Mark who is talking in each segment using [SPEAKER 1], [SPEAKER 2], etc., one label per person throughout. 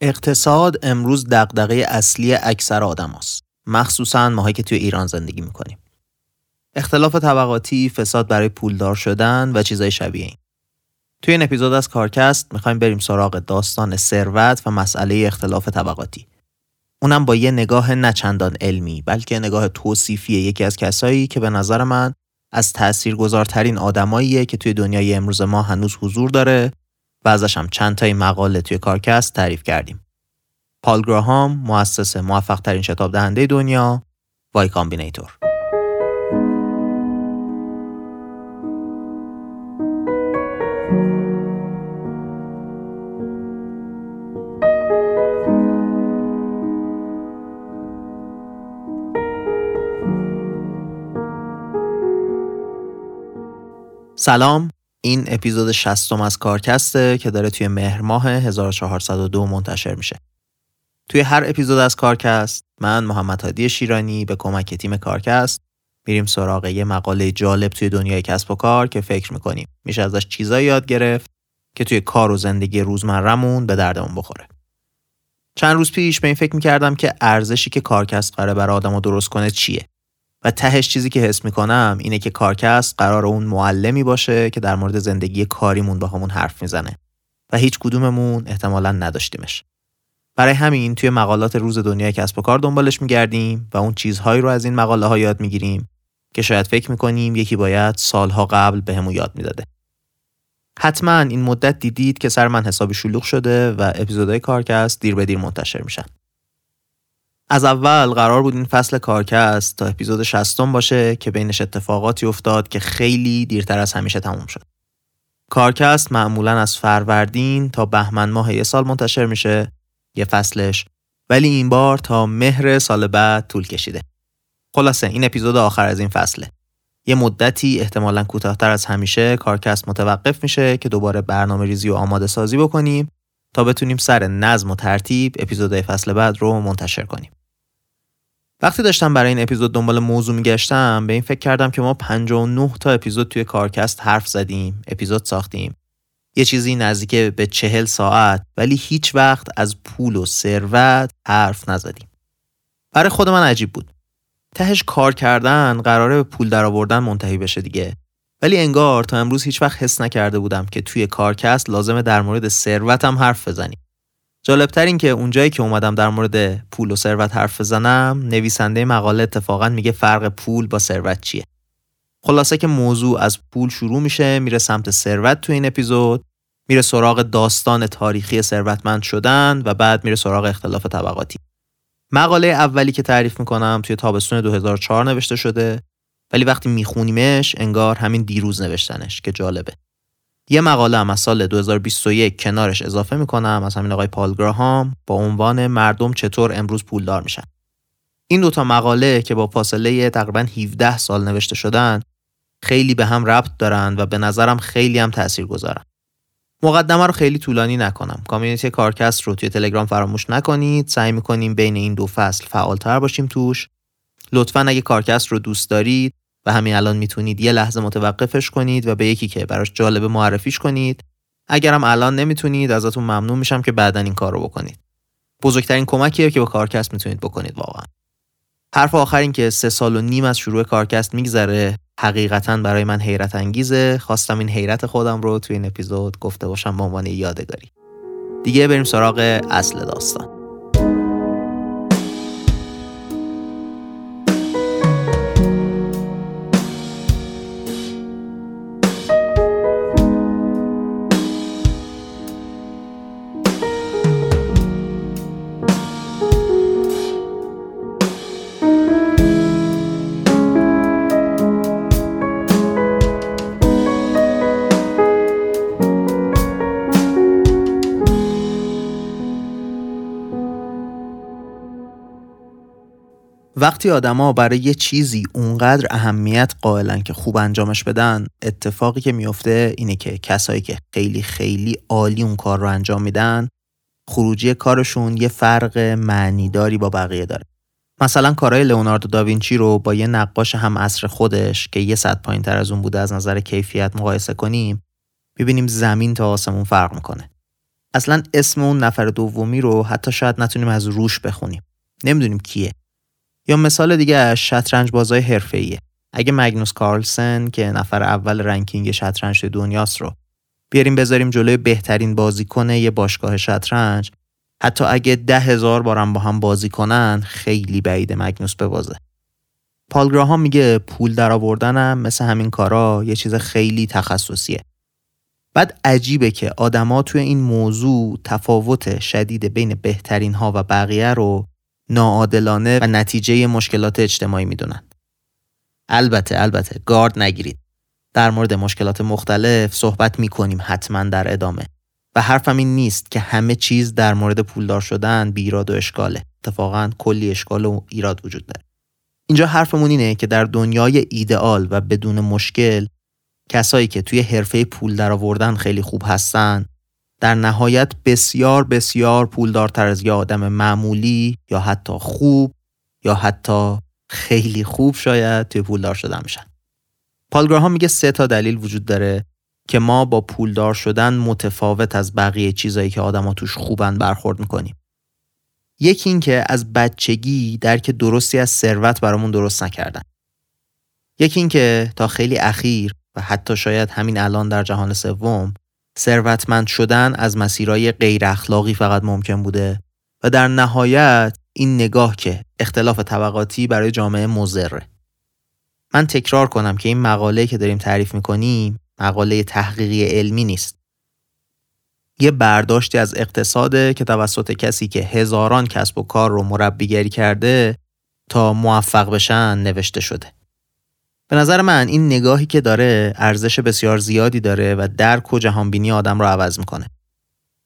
[SPEAKER 1] اقتصاد امروز دغدغه اصلی اکثر آدم هست. مخصوصا ماهایی که توی ایران زندگی می‌کنیم. اختلاف طبقاتی، فساد برای پولدار شدن و چیزای شبیه این. توی این اپیزود از کارکست می‌خوایم بریم سراغ داستان ثروت و مسئله اختلاف طبقاتی. اونم با یه نگاه نچندان علمی بلکه نگاه توصیفی یکی از کسایی که به نظر من از تاثیرگذارترین آدماییه که توی دنیای امروز ما هنوز حضور داره و ازش هم چند تای مقاله توی کارکست تعریف کردیم. پال گراهام مؤسس موفق ترین شتاب دهنده دنیا Y Combinator سلام این اپیزود شستم از کارکسته که داره توی مهر ماه 1402 منتشر میشه. توی هر اپیزود از کارکست من محمد هادی شیرانی به کمک تیم کارکست میریم سراغ یه مقاله جالب توی دنیای کسب و کار که فکر می‌کنیم. میشه ازش چیزایی یاد گرفت که توی کار و زندگی روزمرهمون به دردمون بخوره. چند روز پیش به این فکر می‌کردم که ارزشی که کارکست قراره برای آدم درست کنه چیه؟ و تهش چیزی که حس می‌کنم اینه که کارکست قرار اون معلمی باشه که در مورد زندگی کاریمون با همون حرف می‌زنه و هیچ کدوممون احتمالا نداشتیمش. برای همین توی مقالات روز دنیای کسب و کار دنبالش میگردیم و اون چیزهایی رو از این مقاله ها یاد می‌گیریم که شاید فکر می‌کنیم یکی باید سالها قبل بهمون به یاد می‌داده. حتما این مدت دیدید که سر من حسابی شلوغ شده و اپیزودهای کارکست دیر به دیر منتشر میشن. از اول قرار بود این فصل کارکست تا اپیزود شستم باشه که بینش اتفاقاتی افتاد که خیلی دیرتر از همیشه تموم شد. کارکست معمولا از فروردین تا بهمن ماه یه سال منتشر میشه یه فصلش ولی این بار تا مهر سال بعد طول کشیده. خلاصه این اپیزود آخر از این فصله. یه مدتی احتمالا کوتاهتر از همیشه کارکست متوقف میشه که دوباره برنامه ریزی و آماده سازی بکنیم تا بتونیم سر نظم و ترتیب اپیزودهای فصل بعد رو منتشر کنیم. وقتی داشتم برای این اپیزود دنبال موضوع میگشتم به این فکر کردم که ما 59 تا اپیزود توی کارکست حرف زدیم اپیزود ساختیم. یه چیزی نزدیک به چهل ساعت ولی هیچ وقت از پول و ثروت حرف نزدیم. برای خود من عجیب بود. تهش کار کردن قراره به پول درآوردن منتهی بشه دیگه. ولی انگار تا امروز هیچ وقت حس نکرده بودم که توی کارکست لازمه در مورد ثروتم حرف بزنیم. جالبتر این که اونجایی که اومدم در مورد پول و ثروت حرف بزنم نویسنده مقاله اتفاقا میگه فرق پول با ثروت چیه. خلاصه که موضوع از پول شروع میشه میره سمت ثروت تو این اپیزود میره سراغ داستان تاریخی ثروتمند شدن و بعد میره سراغ اختلاف طبقاتی. مقاله اولی که تعریف می‌کنم توی تابستون 2004 نوشته شده ولی وقتی میخونیمش انگار همین دیروز نوشتنش که جالبه. یه مقاله هم از سال 2021 کنارش اضافه می‌کنم از همین آقای پال گراهام با عنوان مردم چطور امروز پولدار میشن این دوتا مقاله که با فاصله تقریبا 17 سال نوشته شدن خیلی به هم ربط دارن و به نظرم خیلی هم تأثیر گذارن. مقدمه رو خیلی طولانی نکنم. کامیونیتی کارکست رو توی تلگرام فراموش نکنید. سعی می‌کنیم بین این دو فصل فعالتر باشیم توش. لطفا اگه کارکست رو دوست دارید و همین الان می‌تونید یه لحظه متوقفش کنید و به یکی که براش جالب معرفیش کنید. اگرم الان نمی‌تونید ازتون ممنون میشم که بعدا این کار رو بکنید. بزرگترین کمکیه که با کارکست می‌تونید بکنید واقعا. حرف آخر این که سه سال و نیم از شروع کارکست میگذره حقیقتا برای من حیرت انگیزه. خواستم این حیرت خودم رو توی این اپیزود گفته باشم به عنوان یادگاری. دیگه بریم سراغ اصل داستان. وقتی آدما برای یه چیزی اونقدر اهمیت قائلن که خوب انجامش بدن اتفاقی که میفته اینه که کسایی که خیلی خیلی عالی اون کار رو انجام میدن خروجی کارشون یه فرق معنیداری با بقیه داره. مثلا کارهای لئوناردو داوینچی رو با یه نقاش هم عصر خودش که یه صد پایین تر از اون بوده از نظر کیفیت مقایسه کنیم ببینیم زمین تا آسمون فرق می‌کنه. اصلا اسم اون نفر دومی رو حتی شاید نتونیم از روش بخونیم. نمی‌دونیم کیه. یا مثال دیگه شطرنج بازای حرفه‌ایه. اگه مگنوس کارلسن که نفر اول رنکینگ شطرنج دنیاست رو بیاریم بذاریم جلوی بهترین بازیکن یه باشگاه شطرنج حتی اگه ده هزار بارم با هم بازی کنن خیلی بعید مگنوس ببازه پال میگه پول در آوردنم مثل همین کارا یه چیز خیلی تخصصیه. بعد عجیبه که آدما توی این موضوع تفاوت شدید بین بهترین ها و بقیه رو ناعادلانه و نتیجه مشکلات اجتماعی می‌دونن. البته البته گارد نگیرید. در مورد مشکلات مختلف صحبت می‌کنیم حتما در ادامه. و حرفم این نیست که همه چیز در مورد پولدار شدن بیراد و اشکاله. اتفاقا کلی اشکال و ایراد وجود داره. اینجا حرفمون اینه که در دنیای ایدئال و بدون مشکل کسایی که توی حرفه پول درآوردن خیلی خوب هستن در نهایت بسیار بسیار پولدارتر از یه آدم معمولی یا حتی خوب یا حتی خیلی خوب شاید توی پولدار شدن میشن. پال میگه سه تا دلیل وجود داره که ما با پولدار شدن متفاوت از بقیه چیزایی که آدما توش خوبن برخورد می‌کنیم. یکی این که از بچگی درک درستی از ثروت برامون درست نکردن. یکی این که تا خیلی اخیر و حتی شاید همین الان در جهان سوم ثروتمند شدن از مسیرهای غیر اخلاقی فقط ممکن بوده. و در نهایت این نگاه که اختلاف طبقاتی برای جامعه مزره من تکرار کنم که این مقاله که داریم تعریف می‌کنیم مقاله تحقیقی علمی نیست. یه برداشتی از اقتصاده که توسط کسی که هزاران کسب و کار رو مربیگری کرده تا موفق بشن نوشته شده. به نظر من این نگاهی که داره ارزش بسیار زیادی داره و درک و جهانبینی آدم رو عوض می‌کنه.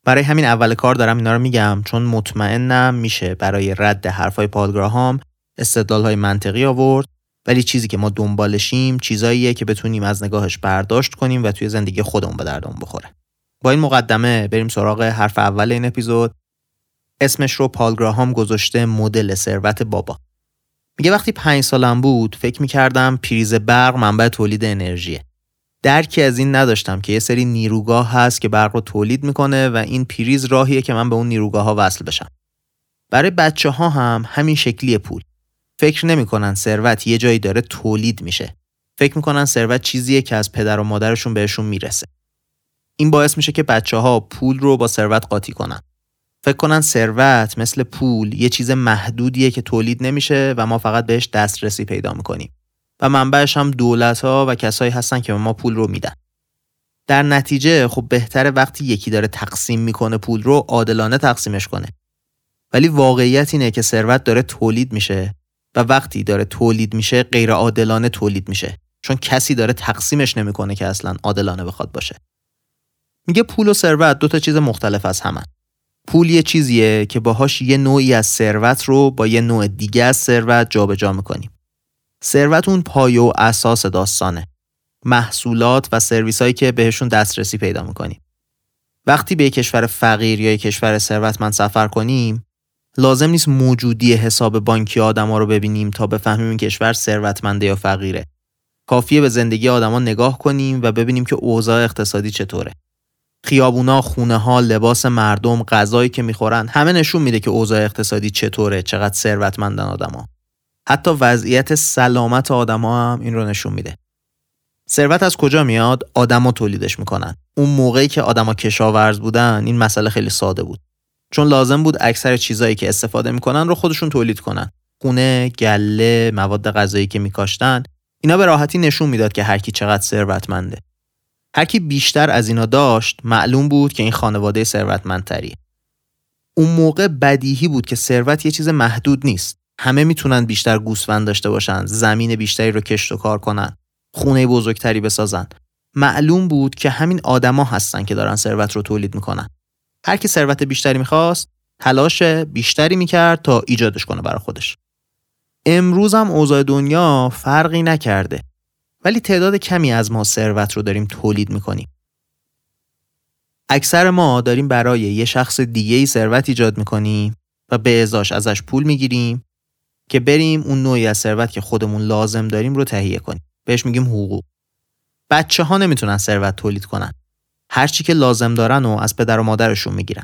[SPEAKER 1] برای همین اول کار دارم اینا رو میگم چون مطمئنم میشه برای رد حرفای پالگراهام استدلال های منطقی آورد ولی چیزی که ما دنبالشیم چیزاییه که بتونیم از نگاهش برداشت کنیم و توی زندگی خودمون به دردمون بخوره. با این مقدمه بریم سراغ حرف اول این اپیزود. اسمش رو پالگراهام گذاشته مدل ثروت بابا. میگه وقتی پنج سالم بود فکر می‌کردم پریز برق منبع تولید انرژیه. درکی از این نداشتم که یه سری نیروگاه هست که برق رو تولید می‌کنه و این پریز راهیه که من به اون نیروگاه ها وصل بشم. برای بچه ها هم همین شکلی پول. فکر نمی‌کنن ثروت یه جایی داره تولید میشه. فکر می‌کنن ثروت چیزیه که از پدر و مادرشون بهشون می‌رسه. این باعث میشه که بچه ها پول رو با ثروت قاطی کنن. فکر کنن ثروت مثل پول یه چیز محدودیه که تولید نمیشه و ما فقط بهش دسترسی پیدا می‌کنیم. و منبعش هم دولت ها و کسایی هستن که به ما پول رو میدن. در نتیجه خب بهتره وقتی یکی داره تقسیم می‌کنه پول رو عادلانه تقسیمش کنه. ولی واقعیت اینه که ثروت داره تولید میشه و وقتی داره تولید میشه غیر عادلانه تولید میشه. چون کسی داره تقسیمش نمی‌کنه که اصلا عادلانه بخواد باشه. میگه پول و ثروت دو تا چیز مختلف از همن. پول یه چیزیه که باهاش یه نوعی از ثروت رو با یه نوع دیگه از ثروت جابجا می‌کنیم. ثروت اون پایه و اساس داستانه. محصولات و سرویس هایی که بهشون دسترسی پیدا می‌کنیم. وقتی به کشور فقیر یا کشور ثروتمند سفر کنیم لازم نیست موجودی حساب بانکی آدما رو ببینیم تا بفهمیم این کشور ثروتمنده یا فقیره. کافیه به زندگی آدما نگاه کنیم و ببینیم که اوضاع اقتصادی چطوره. خیابونا، خونه ها، لباس مردم، غذایی که می‌خورن همه نشون میده که اوضاع اقتصادی چطوره، چقدر ثروتمندن آدما. حتی وضعیت سلامت آدما هم این رو نشون میده. ثروت از کجا میاد؟ آدما تولیدش می‌کنن. اون موقعی که آدما کشاورز بودن، این مسئله خیلی ساده بود. چون لازم بود اکثر چیزایی که استفاده می‌کنن رو خودشون تولید کنن. خونه، گله، مواد غذایی که میکاشتن، اینا به راحتی نشون می‌داد که هر کی چقدر ثروتمنده. هر کی بیشتر از اینا داشت معلوم بود که این خانواده ثروتمندتریه اون موقع بدیهی بود که ثروت یه چیز محدود نیست. همه می‌تونن بیشتر گوسفند داشته باشن زمین بیشتری رو کشت و کار کنن خونه بزرگتری بسازن. معلوم بود که همین آدما هستن که دارن ثروت رو تولید می‌کنن. هر کی ثروت بیشتری می‌خواست تلاش بیشتری می‌کرد تا ایجادش کنه برای خودش. امروز هم اوضاع دنیا فرقی نکرده. ولی تعداد کمی از ما ثروت رو داریم تولید می‌کنیم. اکثر ما داریم برای یه شخص دیگه ای ثروت ایجاد می‌کنیم و به ازاش ازش پول می‌گیریم که بریم اون نوعی از ثروت که خودمون لازم داریم رو تهیه کنیم. بهش میگیم حقوق. بچه ها نمی‌تونن ثروت تولید کنن. هر چی که لازم دارن و از پدر و مادرشون می‌گیرن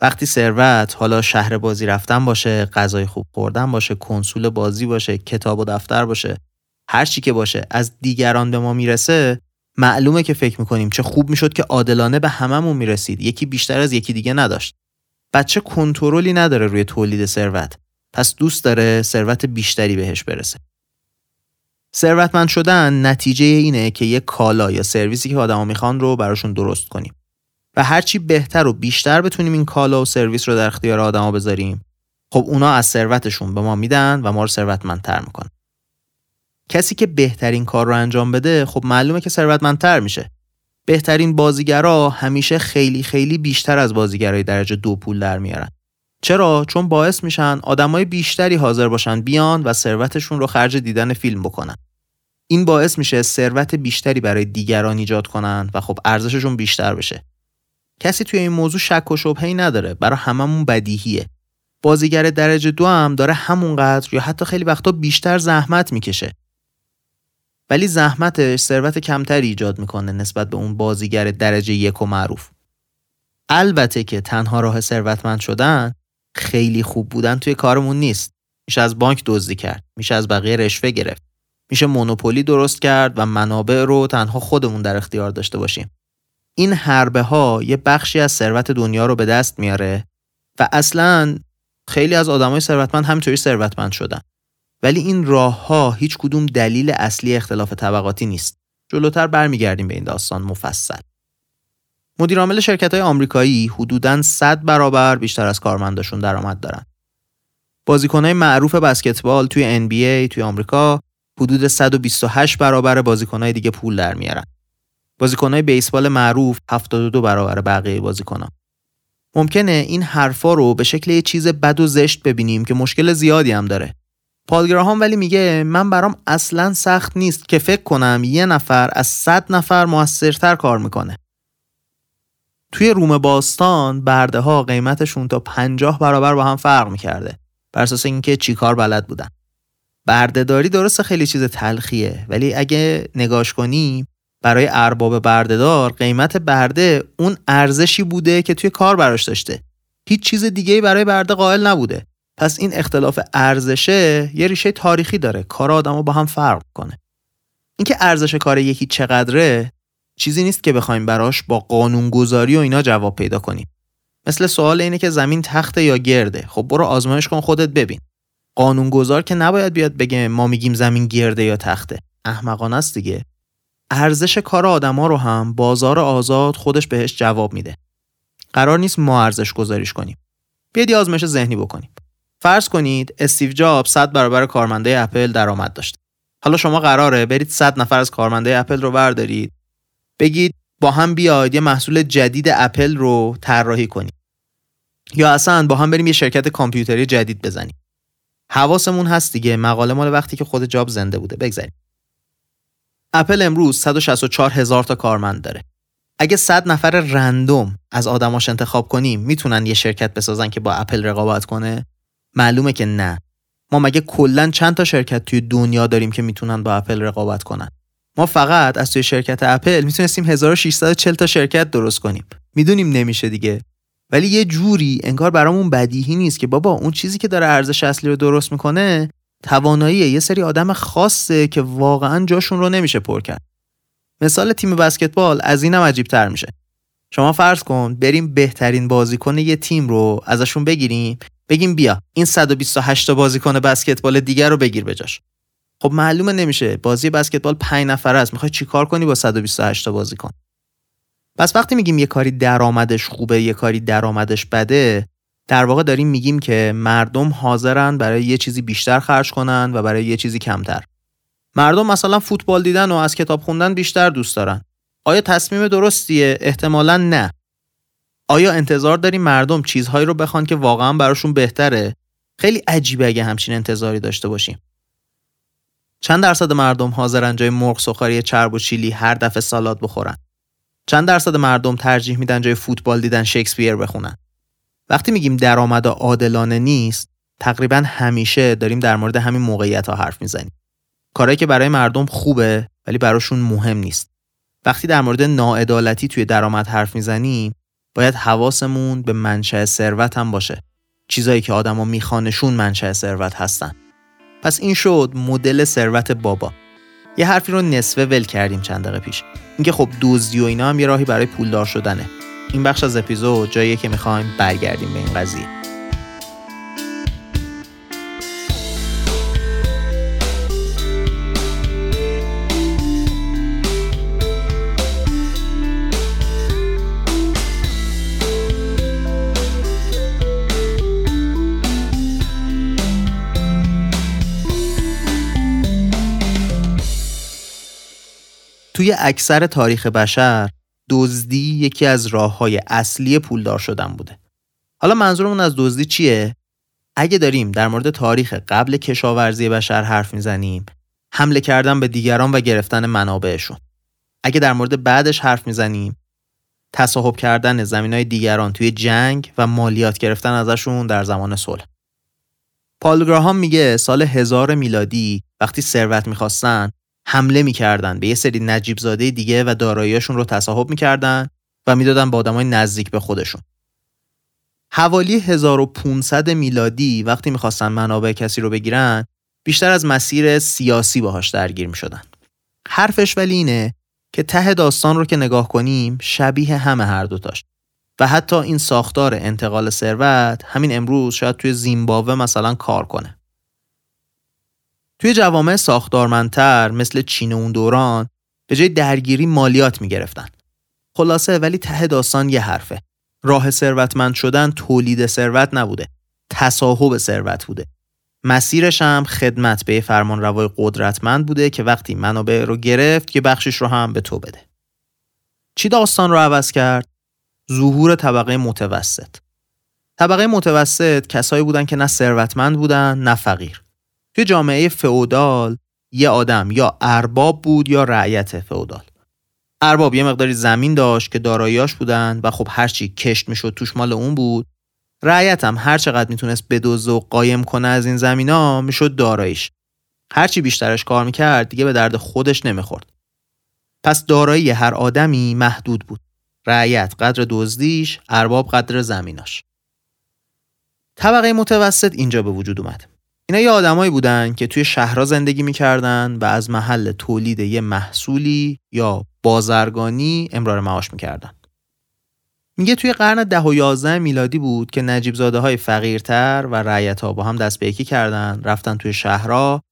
[SPEAKER 1] وقتی ثروت حالا شهر بازی رفتن باشه غذای خوب خوردن باشه کنسول بازی باشه کتاب و دفتر باشه هر چی که باشه از دیگران به ما می‌رسه معلومه که فکر می‌کنیم. چه خوب می‌شد که عادلانه به هممون می‌رسید. یکی بیشتر از یکی دیگه نداشت. بچه کنترلی نداره روی تولید ثروت. پس دوست داره ثروت بیشتری بهش برسه. ثروتمند شدن نتیجه اینه که یه کالا یا سرویسی که آدما می‌خوان رو براشون درست کنیم. و هرچی بهتر و بیشتر بتونیم این کالا و سرویس رو در اختیار آدما بذاریم خب اونا از ثروتشون به ما میدن و ما رو ثروتمندتر می‌کنن. کسی که بهترین کار رو انجام بده خب معلومه که ثروتمندتر میشه. بهترین بازیگرا همیشه خیلی خیلی بیشتر از بازیگرای درجه دو پول در میارن. چرا؟ چون باعث میشن آدمای بیشتری حاضر باشن بیان و ثروتشون رو خرج دیدن فیلم بکنن. این باعث میشه ثروت بیشتری برای دیگران ایجاد کنن و خب ارزششون بیشتر بشه. کسی توی این موضوع شک و شبهه‌ای نداره برای هممون بدیهیه. بازیگر درجه دو هم داره همونقدر یا حتی خیلی وقتا بیشتر زحمت می‌کشه. ولی زحمتش ثروت کمتری ایجاد می‌کنه نسبت به اون بازیگر درجه یک و معروف. البته که تنها راه ثروتمند شدن خیلی خوب بودن توی کارمون نیست. میشه از بانک دزدی کرد میشه از بقیه رشوه گرفت. میشه مونوپولی درست کرد و منابع رو تنها خودمون در اختیار داشته باشیم. این حربه ها یه بخشی از ثروت دنیا رو به دست میاره و اصلا خیلی از آدمای ثروتمند همینطوری ثروتمند شدن. ولی این راه ها هیچ کدوم دلیل اصلی اختلاف طبقاتی نیست جلوتر برمیگردیم به این داستان مفصل مدیرعامل شرکت های آمریکایی حدوداً 100 برابر بیشتر از کارمنداشون درآمد دارن. بازیکنهای معروف بسکتبال توی NBA توی آمریکا حدود 128 برابر بازیکنهای دیگه پول در میارن. بازیکنهای بیسبال معروف 72 برابر بقیه بازیکنها. ممکنه این حرفا رو به شکل یه چیز بد و زشت ببینیم که مشکل زیادی هم داره. پالگراهام ولی میگه من برام اصلا سخت نیست که فکر کنم یه نفر از 100 نفر موثرتر کار می‌کنه. توی روم باستان برده ها قیمتشون تا 50 برابر با هم فرق می‌کرده. بر اساس اینکه چیکار بلد بودن. بردهداری درسته خیلی چیز تلخیه ولی اگه نگاش کنی برای ارباب بردهدار قیمت برده اون ارزشی بوده که توی کار براش داشته. هیچ چیز دیگه برای برده قائل نبوده. پس این اختلاف ارزشه یه ریشه تاریخی داره. کار آدمو با هم فرق کنه. اینکه ارزش کار یکی چقدره چیزی نیست که بخوایم براش با قانونگذاری و اینا جواب پیدا کنیم. مثل سوال اینه که زمین تخته یا گرده؟ خب برو آزمایش کن خودت ببین. قانونگذار که نباید بیاد بگه ما میگیم زمین گرده یا تخته. احمقانه است دیگه. ارزش کار آدما رو هم بازار آزاد خودش بهش جواب میده. قرار نیست ما ارزش گذاریش کنیم. بیاید آزمایش ذهنی بکنیم. فرض کنید استیو جاب 100 برابر کارمنده اپل درآمد داشت. حالا شما قراره برید 100 نفر از کارمنده اپل رو بردارید. بگید با هم بیاید یه محصول جدید اپل رو طراحی کنیم یا اصلا با هم بریم یه شرکت کامپیوتری جدید بزنیم. حواسمون هست دیگه مقاله مال وقتی که خود جاب زنده بوده. بگذاریم. اپل امروز 164 هزار تا کارمند داره. اگه 100 نفر random از آدماش انتخاب کنیم می‌تونن یه شرکت بسازن که با اپل رقابت کنه؟ معلومه که نه. ما مگه کلا چند تا شرکت توی دنیا داریم که می‌تونن با اپل رقابت کنن؟ ما فقط از توی شرکت اپل می‌تونستیم 1640 تا شرکت درست کنیم. می‌دونیم نمیشه دیگه. ولی یه جوری انگار برامون بدیهی نیست که بابا اون چیزی که داره ارزش اصلی رو درست می‌کنه توانایی یه سری آدم خاصه که واقعا جاشون رو نمیشه پر کرد. مثال تیم بسکتبال از اینم عجیب تر میشه. شما فرض کن بریم بهترین بازیکن یه تیم رو ازشون بگیریم بگیم بیا این 128 تا بازیکن بسکتبال دیگر رو بگیر بجاش خب معلومه نمیشه بازی بسکتبال 5 نفره است. می‌خوای چیکار کنی با 128 تا بازیکن؟ پس وقتی میگیم یه کاری درآمدش خوبه یه کاری درآمدش بده در واقع داریم میگیم که مردم حاضرن برای یه چیزی بیشتر خرج کنن و برای یه چیزی کمتر. مردم مثلا فوتبال دیدن و از کتاب خوندن بیشتر دوست دارن. آیا تصمیم درستیه؟ احتمالا نه. آیا انتظار داریم مردم چیزهایی رو بخوان که واقعا براشون بهتره؟ خیلی عجیبه اگه همچین انتظاری داشته باشیم. چند درصد مردم حاضرن جای مرغ سخاری چرب و چیلی هر دفعه سالاد بخورن؟ چند درصد مردم ترجیح میدن جای فوتبال دیدن شکسپیر بخونن؟ وقتی میگیم درآمد عادلانه نیست تقریبا همیشه داریم در مورد همین موقعیت ها حرف می‌زنیم. کارهایی که برای مردم خوبه ولی براشون مهم نیست. وقتی در مورد ناعدالتی توی درآمد حرف می‌زنیم باید حواسمون به منشأ ثروت هم باشه. چیزایی که آدما میخوانشون منشأ ثروت هستن. پس این شد مدل ثروت بابا. یه حرفی رو نصفه ول کردیم چند دقیقه پیش. اینکه خب دزدی و اینا هم یه راهی برای پولدار شدنه. این بخش از اپیزود جاییه که می‌خوایم برگردیم به این قضیه. توی اکثر تاریخ بشر دزدی یکی از راه های اصلی پولدار شدن بوده. حالا منظورمون از دزدی چیه؟ اگه داریم در مورد تاریخ قبل کشاورزی بشر حرف می‌زنیم حمله کردن به دیگران و گرفتن منابعشون. اگه در مورد بعدش حرف می‌زنیم تصاحب کردن زمین های دیگران توی جنگ و مالیات گرفتن ازشون در زمان صلح. پال گراهام میگه سال هزار میلادی وقتی ثروت می‌خواستن حمله می‌کردن به یه سری نجیب زاده دیگه و داراییاشون رو تصاحب می‌کردن و می‌دادن به آدمای نزدیک به خودشون. حوالی 1500 میلادی وقتی می‌خواستن منابع کسی رو بگیرن بیشتر از مسیر سیاسی باهاش درگیر می‌شدن. حرفش ولی اینه که ته داستان رو که نگاه کنیم شبیه همه هر دوتاش و حتی این ساختار انتقال ثروت همین امروز شاید توی زیمبابوه مثلا کار کنه. توی جوامع ساختارمندتر مثل چین اون دوران به جای درگیری مالیات می‌گرفتن. خلاصه ولی ته داستان یه حرفه. راه ثروتمند شدن تولید ثروت نبوده. تصاحب ثروت بوده. مسیرش هم خدمت به فرمان روای قدرتمند بوده که وقتی منابع رو گرفت که بخشش رو هم به تو بده. چی داستان رو عوض کرد؟ ظهور طبقه متوسط. طبقه متوسط کسایی بودن که نه ثروتمند بودن نه فقیر. توی جامعه فئودال یه آدم یا ارباب بود یا رعیت فئودال. ارباب یه مقداری زمین داشت که داراییاش بودن و خب هرچی کشت می‌شد توش مال اون بود. رعیت هم هر چقدر می‌تونست بدوزه و قایم کنه از این زمینا می‌شد داراییش. هرچی بیشترش کار می‌کرد دیگه به درد خودش نمی‌خورد. پس دارایی هر آدمی محدود بود. رعیت قدر دزدیش ارباب قدر زمیناش. طبقه متوسط اینجا به وجود اومد. اینا یه آدمایی بودن که توی شهرها زندگی می‌کردن و از محل تولید یه محصولی یا بازرگانی امرار معاش می‌کردن. میگه توی قرن ده و یازده میلادی بود که نجیب زاده های فقیرتر و رعیت ها با هم دست به یکی کردن رفتن توی شهرها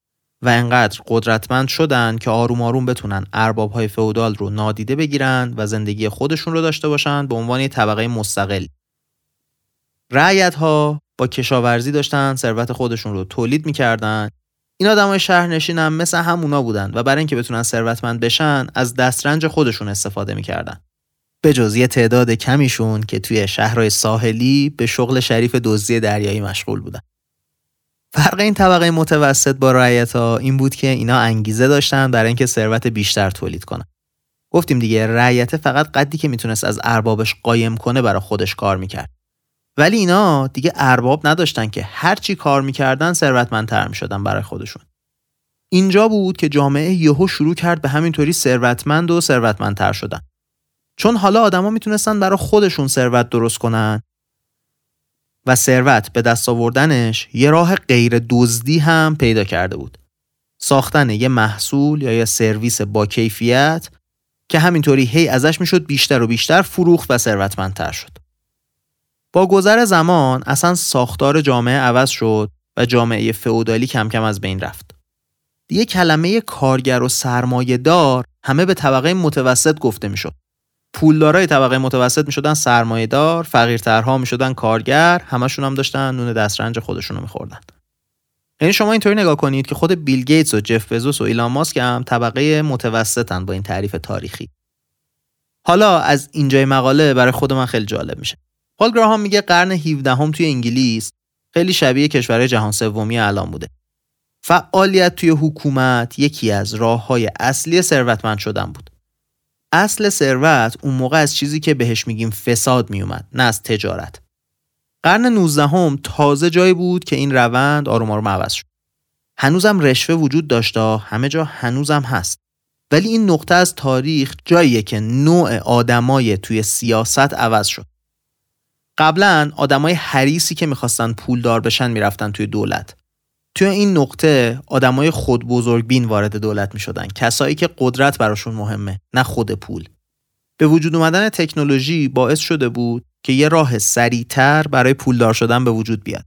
[SPEAKER 1] و انقدر قدرتمند شدن که آروم آروم بتونن ارباب های فئودال رو نادیده بگیرن و زندگی خودشون رو داشته باشن به عنوان طبقه مستقل. رعیت ها با کشاورزی داشتن ثروت خودشون رو تولید می‌کردن. این آدمای شهرنشین هم مثل همونا بودن و برای اینکه بتونن ثروتمند بشن از دسترنج خودشون استفاده می‌کردن. به جز یه تعداد کمیشون که توی شهرهای ساحلی به شغل شریف دزدی دریایی مشغول بودن. فرق این طبقه متوسط با رعیت ها این بود که اینا انگیزه داشتن برای اینکه ثروت بیشتر تولید کنن. گفتیم دیگه رعیت فقط قدی که می‌تونست از اربابش قایم کنه برای خودش کار می‌کرد. ولی اینا دیگه ارباب نداشتن که هر چی کار می‌کردن ثروتمندتر می‌شدن برای خودشون. اینجا بود که جامعه یهو شروع کرد به همینطوری ثروتمند و ثروتمندتر شدن. چون حالا آدما می‌تونستن برای خودشون ثروت درست کنن و ثروت به دست آوردنش یه راه غیر دزدی هم پیدا کرده بود. ساختن یه محصول یا یه سرویس با کیفیت که همینطوری هی ازش می‌شد بیشتر و بیشتر فروخت و ثروتمندتر شد. با گذر زمان اصلا ساختار جامعه عوض شد و جامعه فئودالی کم کم از بین رفت. دیگه کلمه کارگر و سرمایه دار همه به طبقه متوسط گفته می‌شد. پولدارای طبقه متوسط می‌شدن سرمایه دار، فقیرترها می‌شدن کارگر، همشون هم داشتن نون دسترنج خودشونو میخوردن. یعنی شما اینطوری نگاه کنید که خود بیل گیتس و جف بزوس و ایلان ماسک هم طبقه متوسطن با این تعریف تاریخی. حالا از اینجای مقاله برای خود من خیلی جالب میشه. پال گراهام میگه قرن 17 هم توی انگلیس خیلی شبیه کشورهای جهان سومی الان بوده. فعالیت توی حکومت یکی از راه های اصلی ثروتمند شدن بود. اصل ثروت اون موقع از چیزی که بهش میگیم فساد میومد نه از تجارت. قرن 19 هم تازه جایی بود که این روند آروم آروم عوض شد. هنوزم رشوه وجود داشته همه جا هنوزم هست. ولی این نقطه از تاریخ جاییه که نوع آدمای توی سیاست عوض شد قبلا آدمای حریسی که می‌خواستن پولدار بشن می‌رفتن توی دولت. توی این نقطه آدمای خود بزرگ بین وارد دولت می‌شدن. کسایی که قدرت براشون مهمه نه خود پول. به وجود اومدن تکنولوژی باعث شده بود که یه راه سریعتر برای پولدار شدن به وجود بیاد.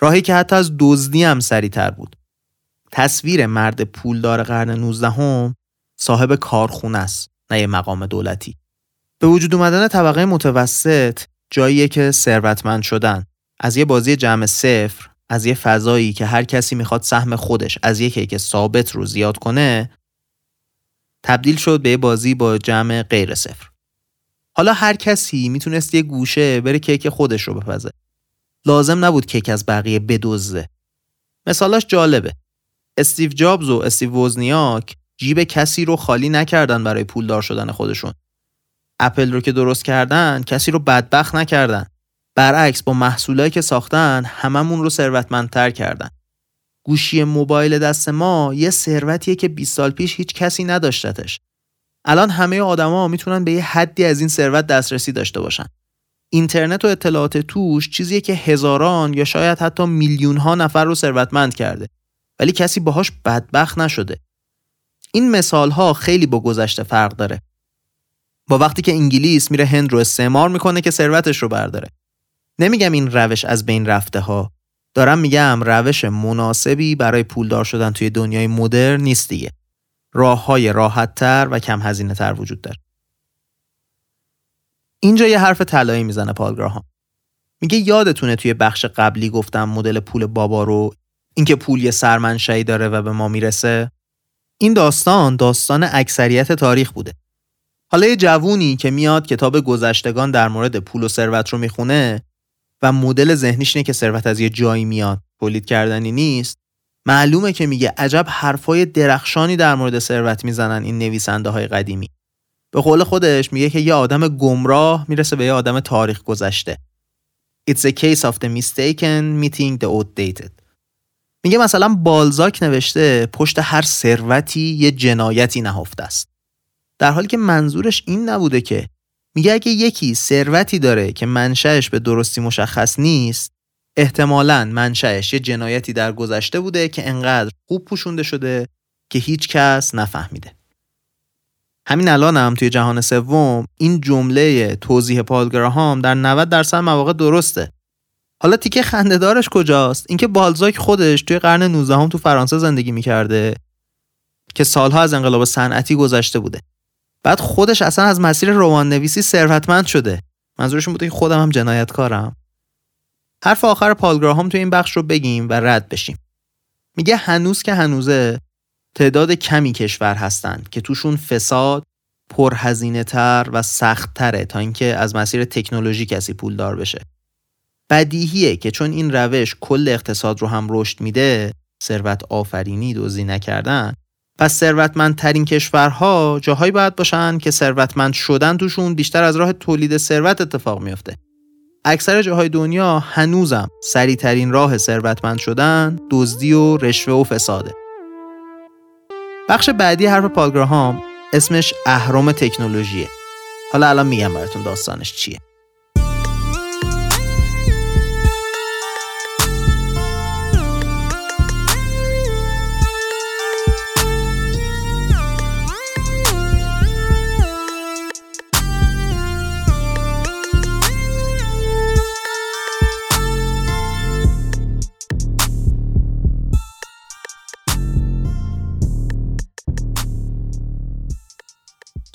[SPEAKER 1] راهی که حتی از دزدی هم سریعتر بود. تصویر مرد پولدار قرن 19 هم صاحب کارخونه است نه یه مقام دولتی. به وجود اومدن طبقه متوسط جاییه که ثروتمند شدن. از یه بازی جمع صفر از یه فضایی که هر کسی می‌خواد سهم خودش از یه کیک ثابت رو زیاد کنه تبدیل شد به یه بازی با جمع غیر صفر. حالا هر کسی می‌تونست یه گوشه بره کیک خودش رو بپزه. لازم نبود کیک از بقیه بدزده. مثالاش جالبه. استیو جابز و استیو وزنیاک جیب کسی رو خالی نکردن برای پولدار شدن خودشون. اپل رو که درست کردن کسی رو بدبخت نکردن. برعکس با محصولایی که ساختن هممون رو ثروتمندتر کردن. گوشی موبایل دست ما یه ثروتیه که 20 سال پیش هیچ کسی نداشتتش. الان همه آدما می‌تونن به یه حدی از این ثروت دسترسی داشته باشن. اینترنت و اطلاعات توش چیزیه که هزاران یا شاید حتی میلیون ها نفر رو ثروتمند کرده. ولی کسی باهاش بدبخت نشده. این مثال ها خیلی با گذشته فرق داره. با وقتی که انگلیس میره هند رو استعمار می‌کنه که ثروتش رو برداره. نمیگم این روش از بین رفته ها دارم میگم روش مناسبی برای پولدار شدن توی دنیای مدرن نیست دیگه. راه های راحت تر و کم هزینه تر وجود داره. اینجا یه حرف طلایی می‌زنه پالگراهام میگه یادتونه توی بخش قبلی گفتم مدل پول بابا رو اینکه پول یه سرمنشایی داره و به ما می‌رسه؟ این داستان داستان اکثریت تاریخ بوده. حالا یه جوونی که میاد کتاب گذشتگان در مورد پول و ثروت رو می‌خونه و مدل ذهنیش اینه که ثروت از یه جایی میاد تولید کردنی نیست. معلومه که میگه عجب حرفای درخشانی در مورد ثروت می‌زنن این نویسنده های قدیمی. به قول خودش میگه که یه آدم گمراه می‌رسه به یه آدم تاریخ گذشته. It's a case of the mistaken meeting the outdated. میگه مثلا بالزاک نوشته پشت هر ثروتی یه جنایتی نهفته است. در حالی که منظورش این نبوده که میگه اگه یکی ثروتی داره که منشأش به درستی مشخص نیست احتمالا منشأش یه جنایتی در گذشته بوده که انقدر خوب پوشونده شده که هیچ کس نفهمیده. همین الان هم توی جهان سوم این جمله توضیح پالگراهام در 90 درصد مواقع درسته. حالا تیکه خندهدارش کجاست؟ اینکه بالزاک خودش توی قرن 19 هم تو فرانسه زندگی می‌کرده که سالها از انقلاب صنعتی گذشته بوده. بعد خودش اصلا از مسیر رمان نویسی ثروتمند شده. منظورشون بوده که خودم هم جنایتکارم. حرف آخر پالگراهام توی این بخش رو بگیم و رد بشیم. میگه هنوز که هنوزه تعداد کمی کشور هستن که توشون فساد پرهزینه تر و سخت تره تا اینکه از مسیر تکنولوژی کسی پولدار بشه. بدیهیه که چون این روش کل اقتصاد رو هم رشد میده ثروت آفرینی دوزی نکردن پس ثروتمندترین کشورها جاهایی باید باشن که ثروتمند شدن توشون بیشتر از راه تولید ثروت اتفاق میافته. اکثر جاهای دنیا هنوزم سریعترین راه ثروتمند شدن دزدی و رشوه و فساده. بخش بعدی حرف پالگراهام اسمش اهرام تکنولوژیه. حالا الان میگم براتون داستانش چیه.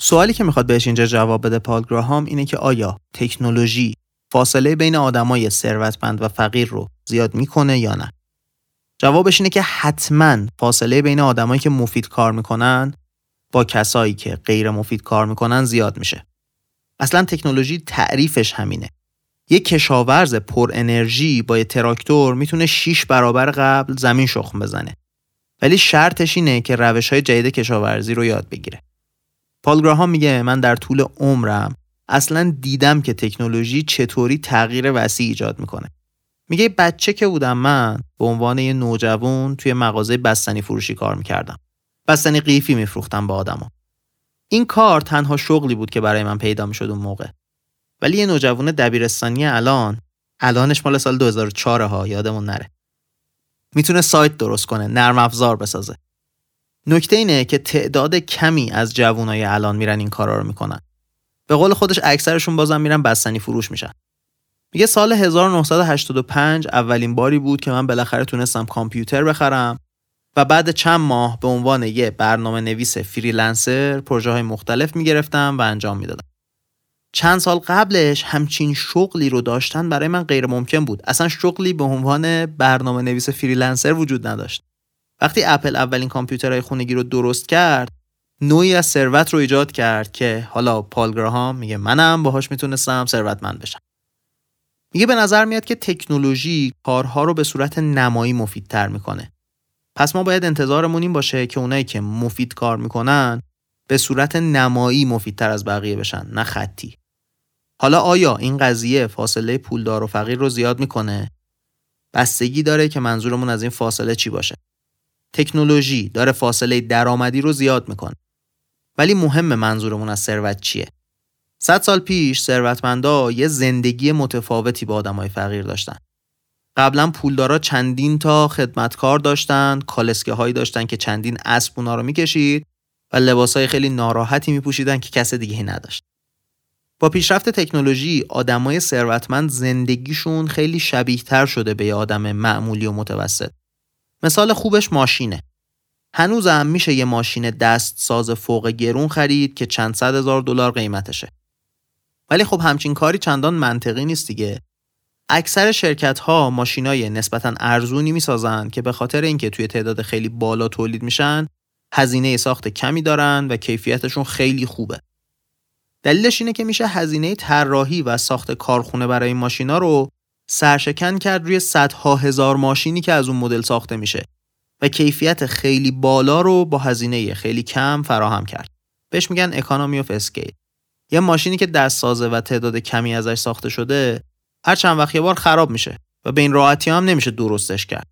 [SPEAKER 1] سوالی که می‌خواد بهش اینجا جواب بده پال گراهام اینه که آیا تکنولوژی فاصله بین آدمای ثروتمند و فقیر رو زیاد می‌کنه یا نه؟ جوابش اینه که حتما فاصله بین آدمایی که مفید کار می‌کنن با کسایی که غیر مفید کار می‌کنن زیاد میشه. اصلا تکنولوژی تعریفش همینه. یه کشاورز پر انرژی با یه تراکتور می‌تونه 6 برابر قبل زمین شخم بزنه. ولی شرطش اینه که روش های جدید کشاورزی رو یاد بگیره. پال میگه من در طول عمرم اصلا دیدم که تکنولوژی چطوری تغییر وسیع ایجاد می‌کنه. میگه بچه که بودم من به عنوان یه نوجوان توی مغازه بستنی فروشی کار می‌کردم. بستنی قیفی میفروختم به آدما این کار تنها شغلی بود که برای من پیدا می شد اون موقع. ولی یه نوجوان دبیرستانی الان الانش مال سال 2004 ها یادمون نره. می‌تونه سایت درست کنه نرم افزار بسازه. نکته اینه که تعداد کمی از جوانای الان میرن این کارا رو می‌کنن به قول خودش اکثرشون بازم میرن بستنی فروش میشن میگه سال 1985 اولین باری بود که من بالاخره تونستم کامپیوتر بخرم و بعد چند ماه به عنوان یه برنامه نویس freelancer پروژه های مختلف می‌گرفتم و انجام می‌دادم. چند سال قبلش همچین شغلی رو داشتن برای من غیر ممکن بود. اصلا شغلی به عنوان برنامه نویس freelancer وجود نداشت. وقتی اپل اولین کامپیوترهای خونگی رو درست کرد، نوعی از ثروت رو ایجاد کرد که حالا پال گراهام میگه منم باهاش می‌تونستم ثروتمند بشم. میگه به نظر میاد که تکنولوژی کارها رو به صورت نمایی مفیدتر می‌کنه. پس ما باید انتظارمون این باشه که اونایی که مفید کار می‌کنن به صورت نمایی مفیدتر از بقیه بشن نه خطی. حالا آیا این قضیه فاصله پولدار و فقیر رو زیاد می‌کنه؟ بستگی داره که منظورمون از این فاصله چی باشه. تکنولوژی داره فاصله درآمدی رو زیاد می‌کنه. ولی مهم منظورمون از ثروت چیه؟ صد سال پیش ثروتمندا یه زندگی متفاوتی با آدمای فقیر داشتن. قبلا پولدارا چندین تا خدمتکار داشتن، کالسکه هایی داشتن که چندین اسب اونا رو می‌کشید و لباسای خیلی ناراحتی میپوشیدن که کس دیگه نداشت. با پیشرفت تکنولوژی آدمای ثروتمند زندگیشون خیلی شبیه تر شده به آدم معمولی و متوسط. مثال خوبش ماشینه. هنوزم میشه یه ماشین دست ساز فوق گرون خرید که چند صد هزار دلار قیمتشه. ولی خب همچین کاری چندان منطقی نیست دیگه. اکثر شرکت ها ماشینای نسبتا ارزونی می‌سازن که به خاطر اینکه توی تعداد خیلی بالا تولید میشن هزینه ساخت کمی دارن و کیفیتشون خیلی خوبه. دلیلش اینه که میشه هزینه طراحی و ساخت کارخونه برای ماشینا رو سرشکن کرد روی صدها هزار ماشینی که از اون مدل ساخته میشه و کیفیت خیلی بالا رو با هزینه خیلی کم فراهم کرد. بهش میگن اکانومی اف اسکیل. یه ماشینی که دست سازه و تعداد کمی ازش ساخته شده هر چند وقت یه بار خراب میشه و به این راحتی هم نمیشه درستش کرد.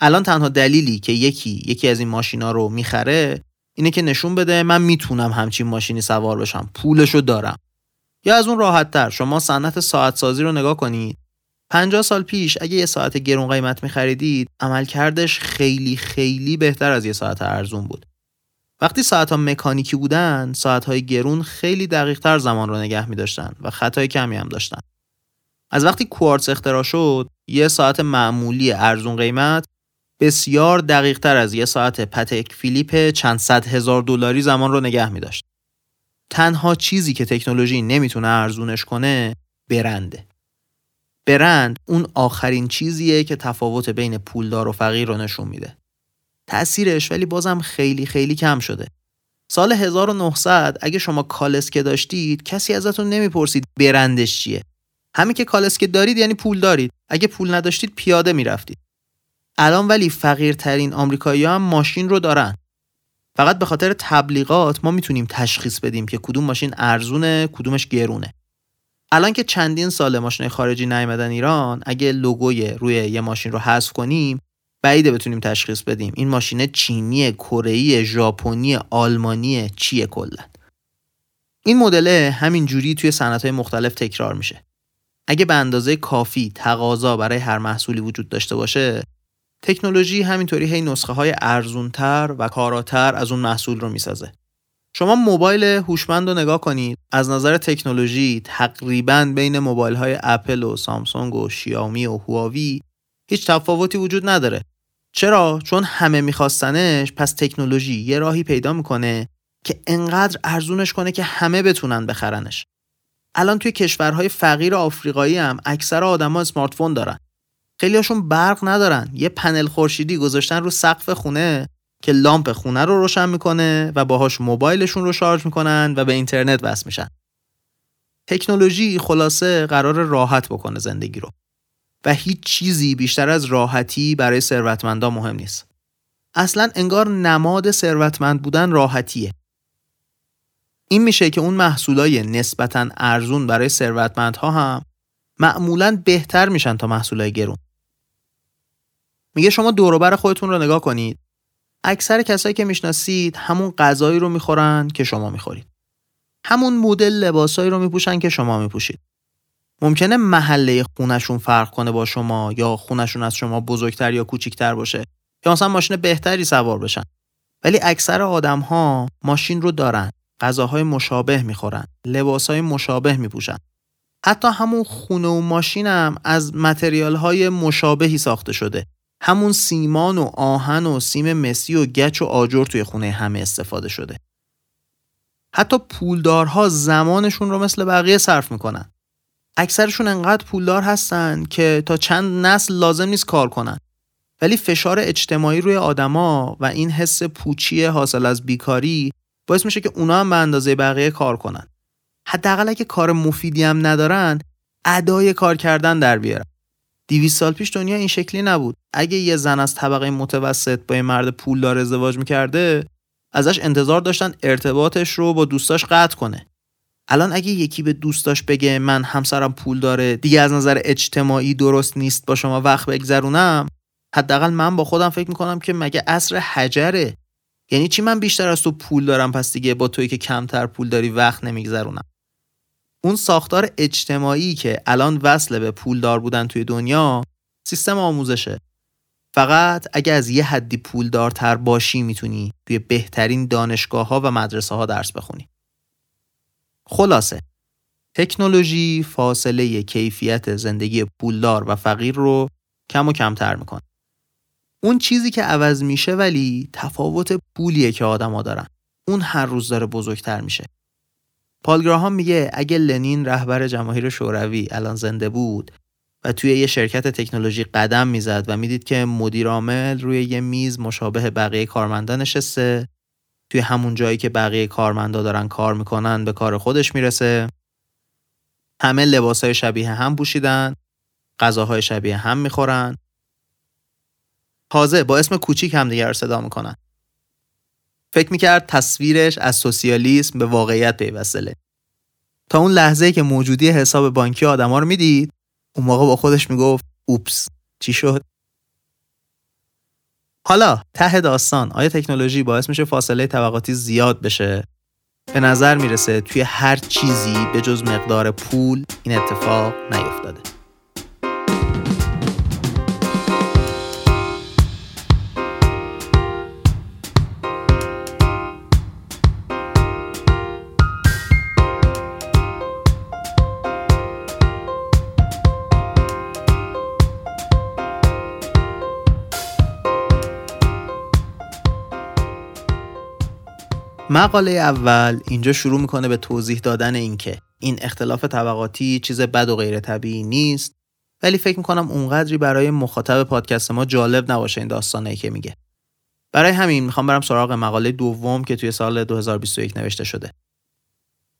[SPEAKER 1] الان تنها دلیلی که یکی یکی از این ماشینا رو می‌خره اینه که نشون بده من می‌تونم همچین ماشینی سوار بشم پولشو دارم یا از اون راحت تر شما صنعت ساعت سازی رو نگاه کنید 50 سال پیش اگه یه ساعت گرون قیمت میخریدید عملکردش خیلی خیلی بهتر از یه ساعت ارزون بود وقتی ساعت ها مکانیکی بودن ساعت های گرون خیلی دقیق تر زمان رو نگه می داشتن و خطای کمی هم داشتن از وقتی کوارتز اختراع شد یه ساعت معمولی ارزون قیمت بسیار دقیق تر از یه ساعت پتک فیلیپ چند صد هزار دلاری زمان رو نگه می داشت. تنها چیزی که تکنولوژی نمی‌تونه ارزونش کنه برنده. برند اون آخرین چیزیه که تفاوت بین پولدار و فقیر رو نشون میده. تأثیرش ولی بازم خیلی خیلی کم شده. سال 1900 اگه شما کالسکه داشتید کسی ازتون نمی‌پرسید برندش چیه. همین که کالسکه دارید یعنی پول دارید. اگه پول نداشتید پیاده می‌رفتید. الان ولی فقیرترین آمریکایی هم ماشین رو دارن. فقط به خاطر تبلیغات ما می‌تونیم تشخیص بدیم که کدوم ماشین ارزونه کدومش گرونه. الان که چندین سال ماشین خارجی نیومدن ایران اگه لوگوی روی یه ماشین رو حذف کنیم بعیده بتونیم تشخیص بدیم این ماشین چینی، کره ژاپنی، آلمانی چیه کلا. این مدل همین جوری توی های مختلف تکرار میشه. اگه به اندازه کافی تقاضا برای هر محصولی وجود داشته باشه تکنولوژی همینطوری هی نسخه های ارزونتر و کاراتر از اون محصول رو می‌سازه. شما موبایل هوشمند رو نگاه کنید از نظر تکنولوژی تقریبا بین موبایل های اپل و سامسونگ و شیائومی و هواوی هیچ تفاوتی وجود نداره. چرا؟ چون همه میخواستنش پس تکنولوژی یه راهی پیدا می‌کنه که انقدر ارزونش کنه که همه بتونن بخرنش. الان توی کشورهای فقیر آفریقایی هم اکثر آدما اسمارت فون دارن. خیلیاشون برق ندارن یه پنل خورشیدی گذاشتن رو سقف خونه که لامپ خونه رو روشن می‌کنه و باهاش موبایلشون رو شارژ می‌کنن و به اینترنت وصل میشن. تکنولوژی خلاصه قرار راحت بکنه زندگی رو و هیچ چیزی بیشتر از راحتی برای ثروتمندا مهم نیست. اصلا انگار نماد ثروتمند بودن راحتیه. این میشه که اون محصولای نسبتا ارزون برای ثروتمندها هم معمولا بهتر میشن تا محصولای گرون. میگه شما دوروبر خودتون رو نگاه کنید. اکثر کسایی که می‌شناسید همون غذایی رو می‌خورن که شما می‌خورید. همون مدل لباسایی رو میپوشن که شما میپوشید. ممکنه محله خونشون فرق کنه با شما یا خونشون از شما بزرگتر یا کوچیکتر باشه یا مثلا ماشین بهتری سوار بشن. ولی اکثر آدم ها ماشین رو دارن غذاهای مشابه می‌خورن لباسهای مشابه میپوشن. حتی همون خونه و ماشینم از متریال های مشابهی ساخته شده. همون سیمان و آهن و سیم مسی و گچ و آجر توی خونه همه استفاده شده. حتی پولدارها زمانشون رو مثل بقیه صرف می‌کنن. اکثرشون انقدر پولدار هستن که تا چند نسل لازم نیست کار کنن. ولی فشار اجتماعی روی آدما و این حس پوچی حاصل از بیکاری باعث میشه که اونا هم به اندازه بقیه کار کنن. حداقل اگه کار مفیدی هم ندارن ادای کار کردن در بیارن. 200 سال پیش دنیا این شکلی نبود. اگه یه زن از طبقه متوسط با یه مرد پولدار ازدواج می‌کرده ازش انتظار داشتن ارتباطش رو با دوستاش قطع کنه. الان اگه یکی به دوستاش بگه من همسرم پول داره دیگه از نظر اجتماعی درست نیست با شما وقت بگذرونم حداقل من با خودم فکر می‌کنم که مگه عصر حجره؟ یعنی چی من بیشتر از تو پول دارم پس دیگه با تویی که کمتر پول داری وقت نمیگذرونم؟ اون ساختار اجتماعی که الان وصل به پولدار بودن توی دنیا سیستم آموزشه. فقط اگه از یه حدی پولدارتر باشی می‌تونی توی بهترین دانشگاه ها و مدرسه ها درس بخونی. خلاصه تکنولوژی فاصله کیفیت زندگی پولدار و فقیر رو کم و کمتر می‌کنه. اون چیزی که عوض میشه ولی تفاوت پولیه که آدما دارن. اون هر روز داره بزرگتر میشه. پال میگه اگه لنین رهبر جماهیر شوروی الان زنده بود و توی یه شرکت تکنولوژی قدم می‌زد و می‌دید که مدیر عامل روی یه میز مشابه بقیه کارمندان نشسته توی همون جایی که بقیه کارمندا دارن کار می‌کنن به کار خودش می‌رسه. همه لباسهای شبیه هم پوشیدن غذاهای شبیه هم می‌خورن. تازه با اسم کوچیک هم دیگر صدا می‌کنن. فکر می‌کرد تصویرش از سوسیالیسم به واقعیت پیوسته. تا اون لحظه که موجودی حساب بانکی آدما رو می‌دید اون موقع با خودش می‌گفت اوپس چی شد؟ حالا ته داستان آیا تکنولوژی باعث میشه فاصله طبقاتی زیاد بشه؟ به نظر می‌رسه توی هر چیزی به جز مقدار پول این اتفاق نیفتاده. مقاله اول اینجا شروع می‌کنه به توضیح دادن اینکه این اختلاف طبقاتی چیز بد و غیر طبیعی نیست ولی فکر می‌کنم اونقدری برای مخاطب پادکست ما جالب نباشه این داستانه که میگه. برای همین می‌خوام برم سراغ مقاله دوم که توی سال 2021 نوشته شده.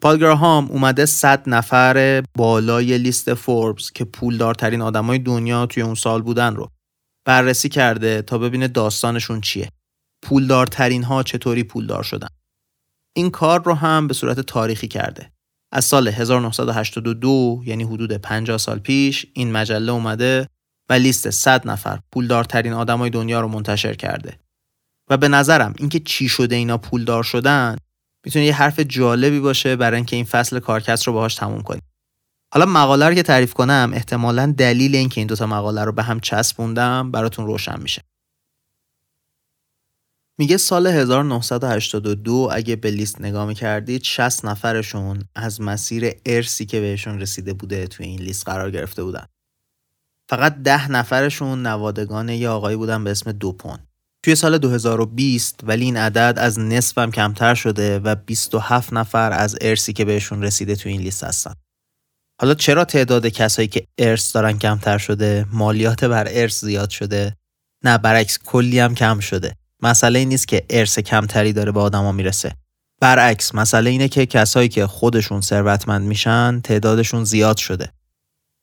[SPEAKER 1] پال گراهام اومده 100 نفر بالای لیست فوربس که پولدارترین آدمای دنیا توی اون سال بودن رو بررسی کرده تا ببینه داستانشون چیه. پولدارترین ها چطوری پولدار شدن؟ این کار رو هم به صورت تاریخی کرده. از سال 1982 یعنی حدود 50 سال پیش این مجله اومده و لیست 100 نفر پولدارترین آدمای دنیا رو منتشر کرده. و به نظرم اینکه چی شده اینا پولدار شدن می‌تونه یه حرف جالبی باشه برای اینکه این فصل کارکست رو باهاش تموم کنیم. حالا مقاله رو که تعریف کنم احتمالا دلیل اینکه این دوتا مقاله رو به هم چسبوندم براتون روشن میشه. میگه سال 1982 اگه به لیست نگاه می‌کردید 60 نفرشون از مسیر ارسی که بهشون رسیده بوده توی این لیست قرار گرفته بودن. فقط 10 نفرشون نوادگان یه آقایی بودن به اسم دوپون. توی سال 2020 ولی این عدد از نصف هم کمتر شده و 27 نفر از ارسی که بهشون رسیده توی این لیست هستن. حالا چرا تعداد کسایی که ارث دارن کمتر شده؟ مالیات بر ارث زیاد شده؟ نه برعکس کلی هم کم شده. مسئله این نیست که ارث کمتری داره به آدما می‌رسه. برعکس مسئله اینه که کسایی که خودشون ثروتمند میشن تعدادشون زیاد شده.